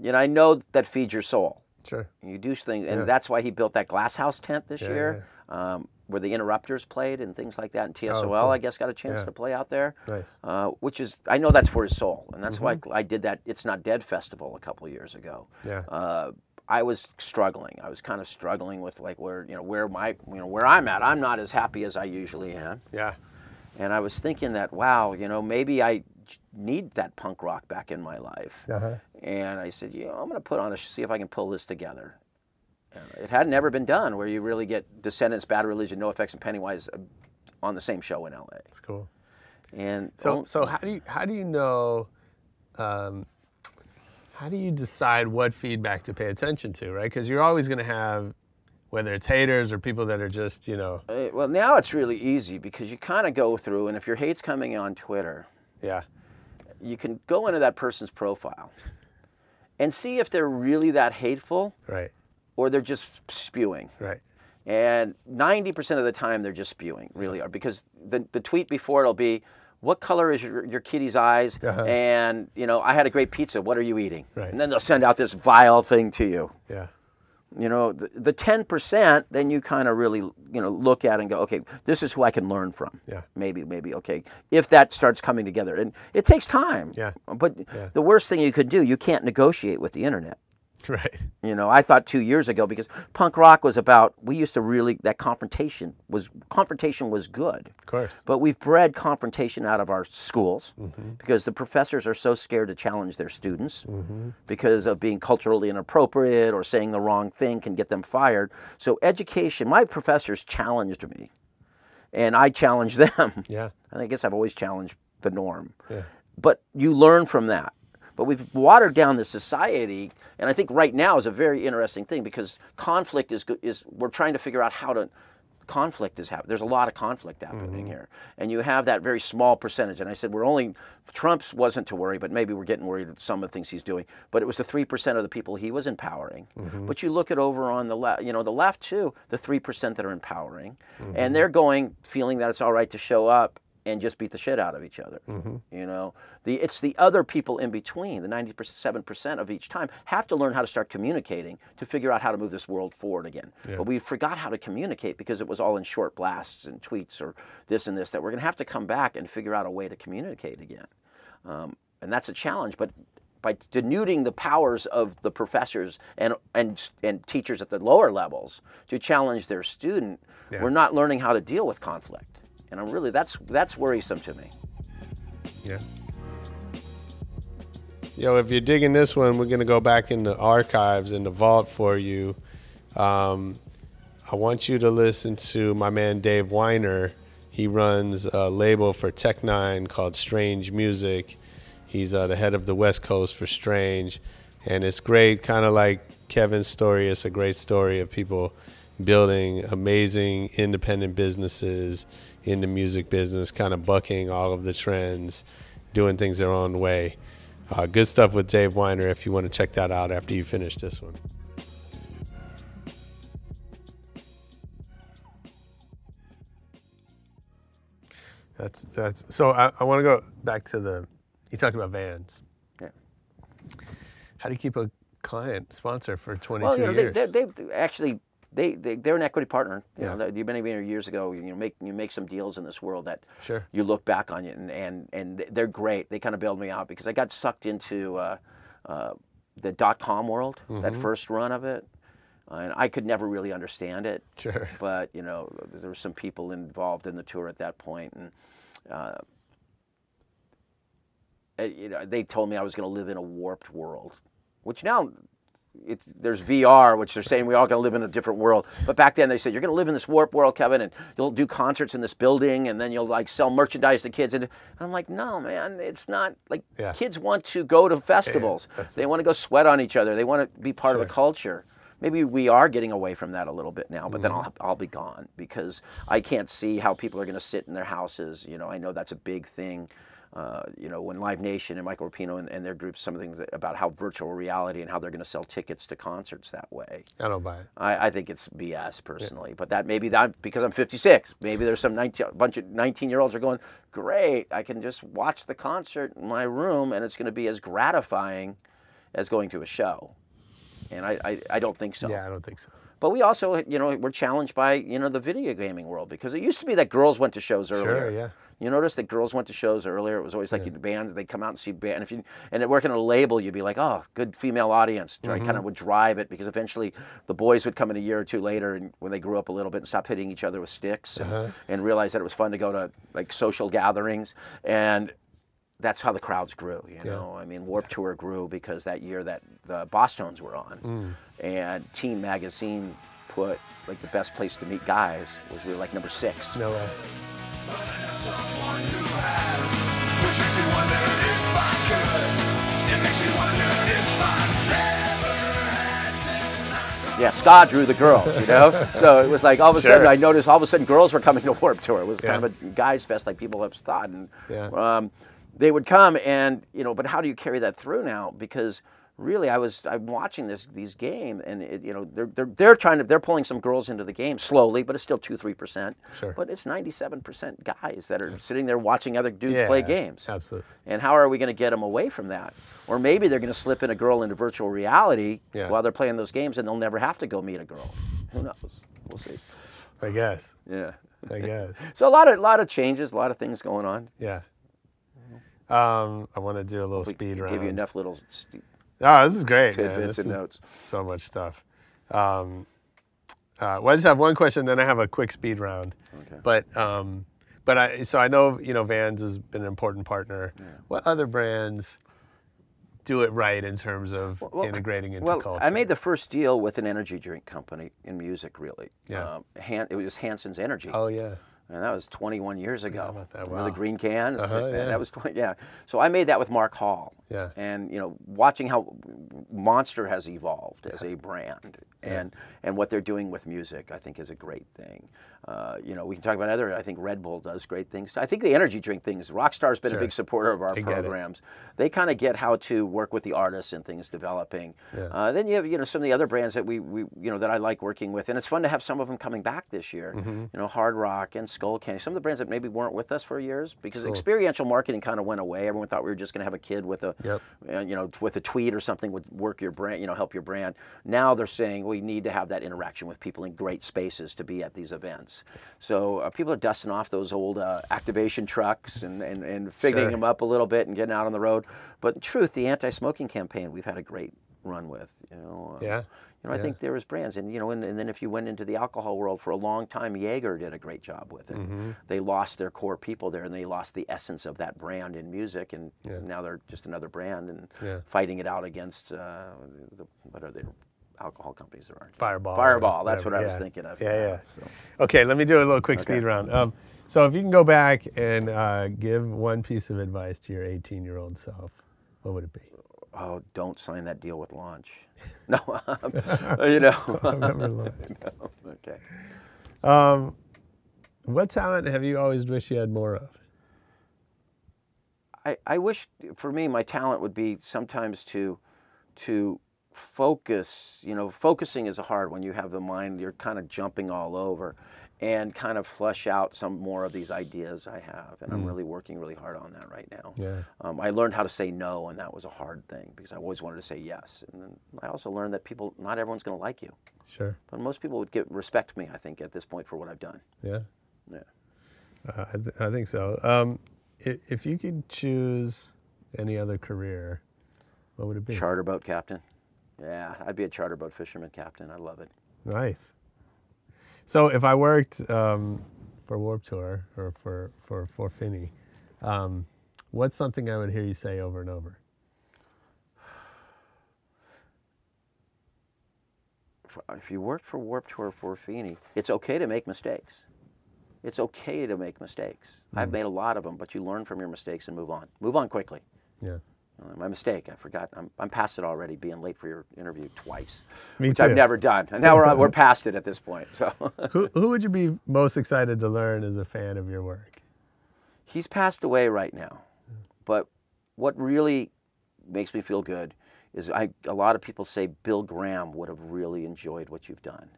you know, I know that feed your soul. sure. You do things, and Yeah. that's why he built that glass house tent this Yeah, year, Um, where the Interrupters played and things like that. And TSOL, Oh, cool. I guess, got a chance Yeah. to play out there, Nice. uh, which is I know that's for his soul, and that's Mm-hmm. why I did that. It's not dead festival a couple of years ago. Yeah. Uh, I was struggling. I was kind of struggling with like where you know where my you know where I'm at. I'm not as happy as I usually am. Yeah. And I was thinking that, wow, you know, maybe I need that punk rock back in my life. Uh-huh. And I said, you know, I'm going to put on a, see if I can pull this together. And it had never been done where you really get Descendents, Bad Religion, NOFX, and Pennywise uh, on the same show in LA. It's cool. And So, so how do you how do you know? Um, how do you decide what feedback to pay attention to, right? Because you're always going to have, whether it's haters or people that are just, you know, Uh, well, now it's really easy because you kind of go through, and if your hate's coming on Twitter, yeah, you can go into that person's profile and see if they're really that hateful right, or they're just spewing. right, And 90% of the time, they're just spewing, really are. Because the, the tweet before it'll be, what color is your, your kitty's eyes? Uh-huh. And, you know, I had a great pizza. What are you eating? Right. And then they'll send out this vile thing to you. yeah, You know, the, the 10%, then you kind of really, you know, look at and go, okay, this is who I can learn from. Yeah. Maybe, maybe, okay. If that starts coming together. And it takes time. Yeah. But Yeah. the worst thing you could do, you can't negotiate with the internet. right, You know, I thought two years ago because punk rock was about we used to really that confrontation was confrontation was good, of course, but we've bred confrontation out of our schools mm-hmm. because the professors are so scared to challenge their students mm-hmm. because of being culturally inappropriate or saying the wrong thing can get them fired. So education, my professors challenged me, and I challenged them. yeah, And I guess I've always challenged the norm. Yeah, but you learn from that. But we've watered down the society, and I think right now is a very interesting thing because conflict is is we're trying to figure out how to conflict is happening. There's a lot of conflict happening mm-hmm. here, and you have that very small percentage. And I said we're only Trump's wasn't to worry, but maybe we're getting worried at some of the things he's doing. But it was the three percent of the people he was empowering. Mm-hmm. But you look at over on the left, you know, the left too, the three percent that are empowering, and mm-hmm. they're going feeling that it's all right to show up and just beat the shit out of each other. You know, the it's the other people in between, the ninety-seven percent of each time, have to learn how to start communicating to figure out how to move this world forward again. But we forgot how to communicate because it was all in short blasts and tweets or this and this. That we're going to have to come back and figure out a way to communicate again. um, and that's a challenge. But by denuding the powers of the professors and and and teachers at the lower levels to challenge their student, Yeah. we're not learning how to deal with conflict. And I'm really that's that's worrisome to me. Yeah. Yo, if you're digging this one, we're gonna go back in the archives in the vault for you. Um, I want you to listen to my man Dave Weiner. He runs a label for Tech N9ne called Strange Music. He's uh, the head of the West Coast for Strange, and it's great. Kind of like Kevin's story. It's a great story of people building amazing independent businesses in the music business, kind of bucking all of the trends, doing things their own way. Uh, good stuff with Dave Weiner if you want to check that out after you finish this one. That's that's so I, I want to go back to the you talked about vans. Yeah. How do you keep a client sponsor for 22 Well, you know, years? they, they, they've actually they, they they're an equity partner. You Yeah. know, that- you've been here years ago. You know, make you make some deals in this world that Sure. you look back on it and and and they're great. They kind of bailed me out because I got sucked into uh, uh, the dot com world. That Mm-hmm. first run of it, and I could never really understand it. Sure. But you know, there were some people involved in the tour at that point, and uh, uh, you know, they told me I was going to live in a warped world, which now it, there's VR, which they're saying we all going to live in a different world. But back then they said you're going to live in this warp world, Kevin, and you'll do concerts in this building, and then you'll like sell merchandise to kids. And I'm like, no, man, it's not like Yeah. kids want to go to festivals. that's they want to go sweat on each other. They want to be part of a culture. Maybe we are getting away from that a little bit now, but then Mm-hmm. I'll, I'll be gone because I can't see how people are going to sit in their houses. You know, I know that's a big thing. Uh, you know, when Live Nation and Michael Rapino and, and their group, some of the things that- about how virtual reality and how they're going to sell tickets to concerts that way. I don't buy it. I, I think it's BS personally, but that maybe that because I'm 56, maybe there's some 19, bunch of 19 year olds are going, great, I can just watch the concert in my room and it's going to be as gratifying as going to a show. And I, I, I don't think so. Yeah, I don't think so. But we also, you know, we're challenged by, you know, the video gaming world because it used to be that girls went to shows earlier. Sure, yeah. You notice that girls went to shows earlier. It was always like the bands they'd come out and see band. If you and it working at a label, you'd be like, oh, good female audience. I Mm-hmm. kind of would drive it because eventually the boys would come in a year or two later and when they grew up a little bit and stop hitting each other with sticks and, Uh-huh. and realize that it was fun to go to like social gatherings and that's how the crowds grew. You know, I mean, Warped Tour grew because that year that the Bosstones were on, Mm. and Teen Magazine put like the best place to meet guys was we were like number six. No way. Yeah, ska drew the girls, you know. so it was like all of a sudden I noticed all of a sudden girls were coming to Warped Tour. It was kind of a guys fest like people have thought, and Yeah. um, they would come and you know. But how do you carry that through now? Because really, I was I'm watching this these games, and it, you know they're they're they're trying to they're pulling some girls into the game slowly, but it's still two three percent. Sure. But it's ninety seven percent guys that are sitting there watching other dudes play games. Absolutely. And how are we going to get them away from that? Or maybe they're going to slip in a girl into virtual reality Yeah. while they're playing those games, and they'll never have to go meet a girl. Who knows? We'll see. I guess. Yeah. I guess. So a lot of lot of changes, a lot of things going on. Yeah. Um, I want to do a little speed round. give you enough little st- Oh, this is great, man. This is notes. so much stuff. Um, uh, well, I just have one question, then I have a quick speed round. Okay. But um, but I so I know you know Vans has been an important partner. What other brands do it right in terms of integrating into well, culture? I made the first deal with an energy drink company in music, really. Yeah. Um, Han- it was Hansen's Energy. Oh yeah. And that was 21 years ago. Remember Wow. the green can? Uh-huh, yeah. That was 20, yeah. So I made that with Mark Hall. Yeah. And you know, watching how Monster has evolved as a brand, and and what they're doing with music, I think is a great thing. Uh, you know, we can talk about other. I think Red Bull does great things. I think the energy drink things. Rockstar's been Sure. a big supporter of our They programs. They kind of get how to work with the artists and things developing. Yeah. Uh, then you have you know some of the other brands that we, we you know that I like working with, and it's fun to have some of them coming back this year. Mm-hmm. You know, Hard Rock and Skullcandy, some of the brands that maybe weren't with us for years because experiential marketing kind of went away. Everyone thought we were just going to have a kid with a, Yep. uh, you know, with a tweet or something would work your brand, you know, help your brand. Now they're saying we need to have that interaction with people in great spaces to be at these events. So uh, people are dusting off those old uh, activation trucks and, and, and figuring Sure. them up a little bit and getting out on the road. But in truth, the anti-smoking campaign we've had a great run with. You know, uh, Yeah. you know, I think there was brands, and you know, and, and then if you went into the alcohol world for a long time, Jaeger did a great job with it. Mm-hmm. They lost their core people there, and they lost the essence of that brand in music, and Yeah. now they're just another brand and Yeah. fighting it out against uh, the, what are they? Alcohol companies there are. Fireball. Fireball. That's what whatever, I was yeah. thinking of. Yeah, yeah. So, Okay, let me do a little quick Okay. speed round. Um, so if you can go back and uh, give one piece of advice to your 18 year old self, what would it be? oh, don't sign that deal with launch. No, um, you know. Remember Launch. No, okay. Um, what talent have you always wished you had more of? I, I wish for me my talent would be sometimes to to focus you know focusing is hard when you have the mind you're kind of jumping all over and kind of flesh out some more of these ideas I have and I'm really working really hard on that right now Yeah. um, I learned how to say no and that was a hard thing because I always wanted to say yes and then I also learned that people not everyone's going to like you Sure. but most people would get respect me I think at this point for what I've done Yeah. yeah Uh, I, th- I think so. Um, if, if you could choose any other career, what would it be? charter boat captain yeah I'd be a charter boat fisherman captain I love it Nice. So if I worked um, for Warped Tour or for for 4Fini, um, what's something I would hear you say over and over? if you worked for Warped Tour 4Fini, it's okay to make mistakes. It's okay to make mistakes. Mm. I've made a lot of them, but you learn from your mistakes and move on. Move on quickly. Yeah. My mistake, I forgot. I'm, I'm past it already, being late for your interview twice, Me which too. I've never done. And now we're, we're past it at this point. So who who would you be most excited to learn as a fan of your work? he's passed away right now. But what really makes me feel good is I, a lot of people say Bill Graham would have really enjoyed what you've done.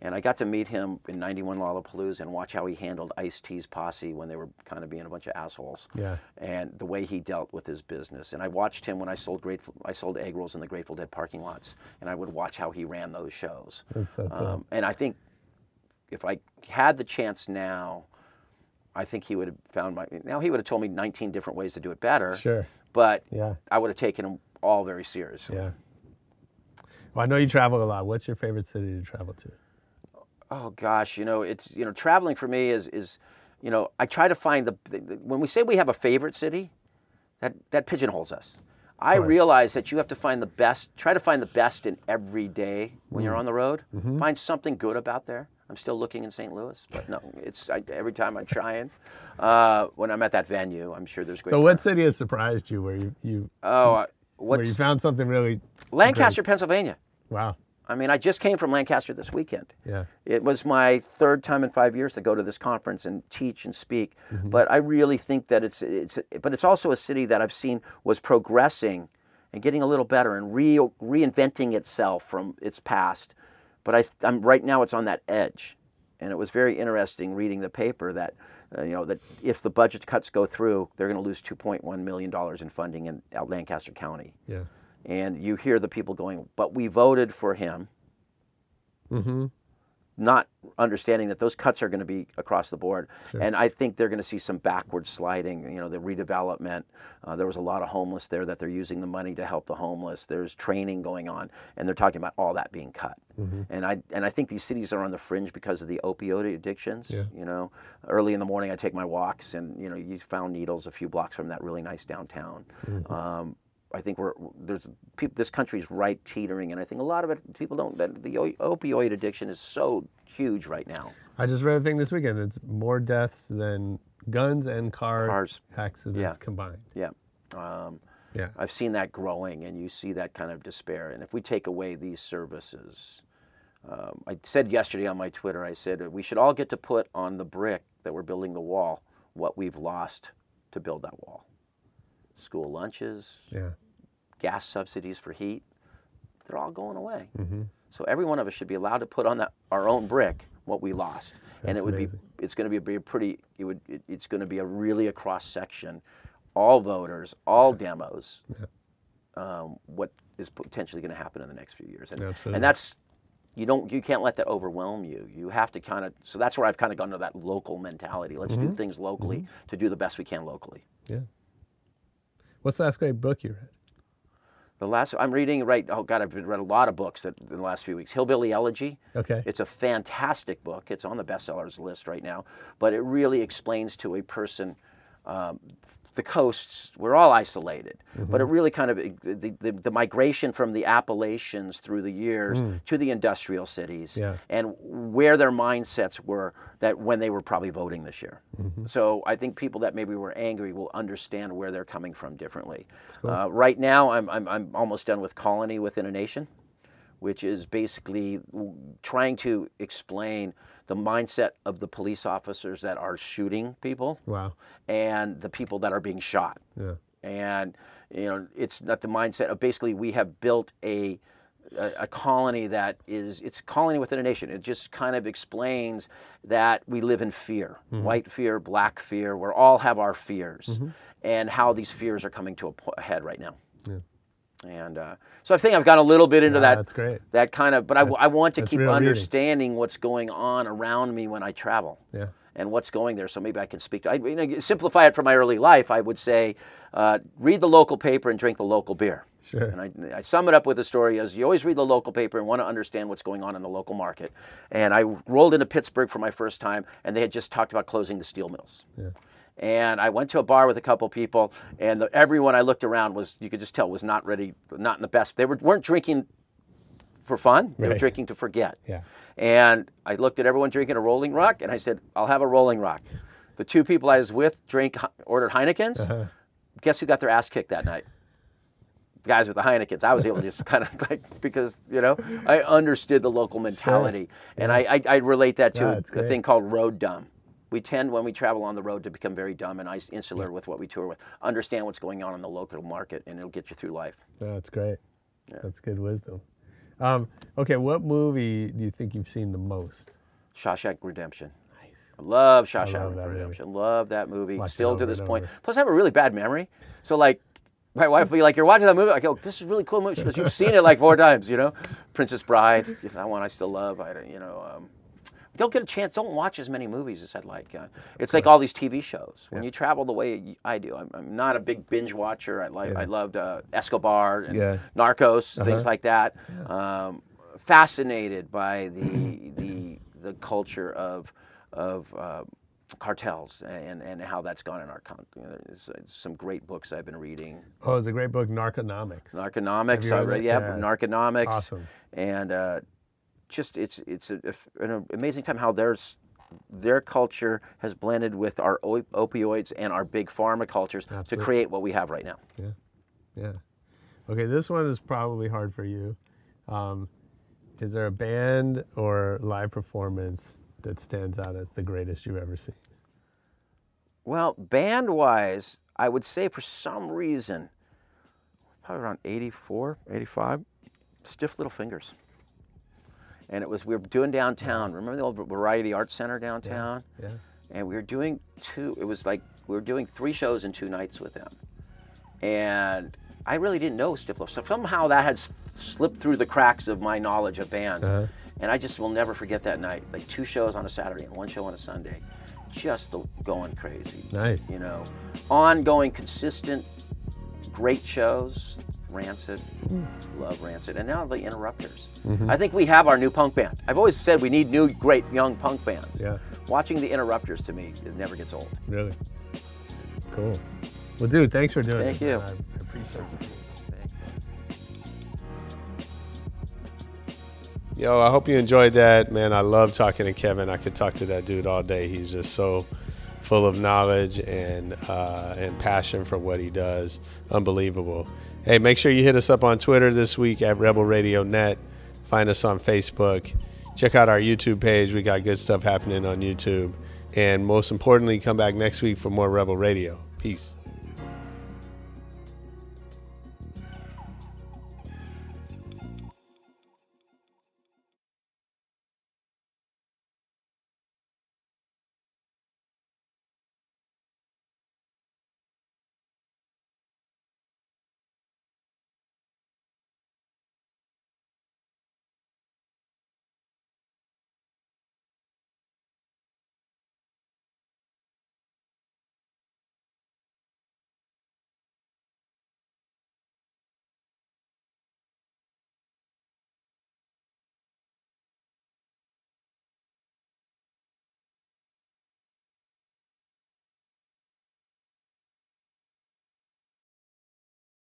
And I got to meet him in 91 Lollapalooza and watch how he handled Ice T's posse when they were kind of being a bunch of assholes. Yeah. And the way he dealt with his business. And I watched him when I sold Grateful, I sold egg rolls in the Grateful Dead parking lots. And I would watch how he ran those shows. That's so cool. Um, and I think if I had the chance now, I think he would have found my. Now he would have told me 19 different ways to do it better. Sure. But Yeah. I would have taken them all very seriously. Yeah. Well, I know you travel a lot. What's your favorite city to travel to? Oh gosh, you know, it's you know, traveling for me is is, you know, I try to find the, the when we say we have a favorite city, that that pigeonholes us. I realize that you have to find the best. Try to find the best in every day when Mm. you're on the road. Mm-hmm. Find something good about there. I'm still looking in St. Louis, but no, it's I, every time I'm trying. Uh, when I'm at that venue, I'm sure there's great. So, what city has surprised you where you, you Oh, uh, where you found something really? Lancaster, great? Pennsylvania? Wow. I mean, I just came from Lancaster this weekend. Yeah. It was my third time in five years to go to this conference and teach and speak. Mm-hmm. But I really think that it's it's but it's also a city that I've seen was progressing and getting a little better and re, reinventing itself from its past. But I, I'm right now it's on that edge, and it was very interesting reading the paper that. Uh, you know that if the budget cuts go through, they're going to lose 2.1 million dollars in funding in Lancaster County, Yeah. And you hear the people going, "But we voted for him," Mm-hmm. not understanding that those cuts are going to be across the board. And I think they're going to see some backward sliding, you know, the redevelopment. Uh, there was a lot of homeless there that they're using the money to help the homeless. There's training going on, and they're talking about all that being cut. And I and I think these cities are on the fringe because of the opioid addictions. Yeah. You know, early in the morning I take my walks, and you know, you found needles a few blocks from that really nice downtown. Um, I think we're there's people. This country's right teetering, and I think a lot of it people don't. that The opioid addiction is so huge right now. I just read a thing this weekend. It's more deaths than guns and car Cars. accidents Yeah. combined. Yeah, um, Yeah. I've seen that growing, and you see that kind of despair. And if we take away these services, um, I said yesterday on my Twitter, I said we should all get to put on the brick that we're building the wall what we've lost to build that wall. School lunches, Yeah. gas subsidies for heat, they're all going away. So every one of us should be allowed to put on that, our own brick what we lost. and it would amazing. be it's going to be a pretty it would it, it's going to be a really a cross section, all voters, all demos. Um, what is potentially going to happen in the next few years, and Absolutely. and that's you don't you can't let that overwhelm you. You have to kind of so that's where I've kind of gone to that local mentality. Let's Mm-hmm. do things locally to do the best we can locally. Yeah. What's the last great book you read? The last I'm reading right. Oh God, I've read a lot of books that, in the last few weeks. Hillbilly Elegy. Okay. It's a fantastic book. It's on the bestsellers list right now, but it really explains to a person. Um, the coasts we're all isolated, but it mm-hmm. really kind of the, the, the migration from the Appalachians through the years mm. to the industrial cities, Yeah. and where their mindsets were that when they were probably voting this year. Mm-hmm. So I think people that maybe were angry will understand where they're coming from differently. Uh, right now, I'm, I'm, I'm almost done with Colony Within a Nation, which is basically trying to explain the mindset of the police officers that are shooting people Wow. and the people that are being shot. Yeah. and you know it's not the mindset of basically we have built a a, a colony that is it's a colony within a nation. It just kind of explains that we live in fear mm-hmm. white fear black fear we all have our fears mm-hmm. and how these fears are coming to a, po- a head right now and uh, so I think I've got a little bit into Yeah, that. that's great. That kind of, but I, I want to keep understanding what's going on around me when I travel Yeah. and what's going there. So maybe I can speak to. I you know, simplify it from my early life. I would say, uh, read the local paper and drink the local beer. Sure. And I, I sum it up with a story as you always read the local paper and want to understand what's going on in the local market. And I rolled into Pittsburgh for my first time, and they had just talked about closing the steel mills. Yeah. And I went to a bar with a couple people, and the, everyone I looked around was, you could just tell, was not ready, not in the best. They were, weren't drinking for fun, they were drinking to forget. Yeah. And I looked at everyone drinking a Rolling Rock, and I said, "I'll have a Rolling Rock." The two people I was with drank, ordered Heinekens. Uh-huh. Guess who got their ass kicked that night? The guys with the Heinekens. I was able to just kind of like because you know I understood the local mentality, and I, I I relate that to a, a thing called road dumb. We tend when we travel on the road to become very dumb and insular with what we tour with. Understand what's going on in the local market, and it'll get you through life. That's great. That's good wisdom. Um, okay, what movie do you think you've seen the most? Shawshank Redemption. Nice. I love Shawshank love that movie. Redemption. Love that movie. Watch Still to this point. Plus, I have a really bad memory. So, like, my wife will be like, "You're watching that movie." I go, "This is a really cool movie." She goes, "You've seen it like four times, you know." Princess Bride. That one I still love. I, don't- you know. Um, don't get a chance. Don't watch as many movies as I'd like. Uh, it's like all these TV shows. When you travel the way I do, I'm, I'm not a big binge watcher. I like. I loved uh, Escobar and Yeah. Narcos, things Uh-huh. like that. Um, fascinated by the the the culture of of uh, cartels and, and how that's gone in our country. There's, uh, some great books I've been reading. Oh, it's a great book, Narconomics. Narconomics, you I read yeah, Yeah, Narconomics, awesome. and uh, just it's it's a, an amazing time how there's their culture has blended with our o- opioids and our big pharma cultures to create what we have right now. Yeah, yeah. Okay, this one is probably hard for you. Um, is there a band or live performance that stands out as the greatest you've ever seen? Well, band wise, I would say for some reason, probably around 84, 85, Stiff Little Fingers. And it was, we were doing downtown. Remember the old Variety Arts Center downtown? Yeah. And we were doing two, it was like, we were doing three shows in two nights with them. And I really didn't know Little. So somehow that had slipped through the cracks of my knowledge of bands. Uh-huh. And I just will never forget that night. Like two shows on a Saturday and one show on a Sunday. Just the, going crazy. Nice. You know, ongoing, consistent, great shows. Rancid, love Rancid, and now the Interrupters. Mm-hmm. I think we have our new punk band. I've always said we need new, great young punk bands. Yeah. Watching the Interrupters to me, it never gets old. Really? Cool. Well, dude, thanks for doing it. Thank it. you. I I appreciate it. Yo, I hope you enjoyed that, man. I love talking to Kevin. I could talk to that dude all day. He's just so full of knowledge and uh, and passion for what he does. Unbelievable. Hey, make sure you hit us up on Twitter this week at Rebel Radio Net. Find us on Facebook. Check out our YouTube page. We got good stuff happening on YouTube. And most importantly, come back next week for more Rebel Radio. Peace.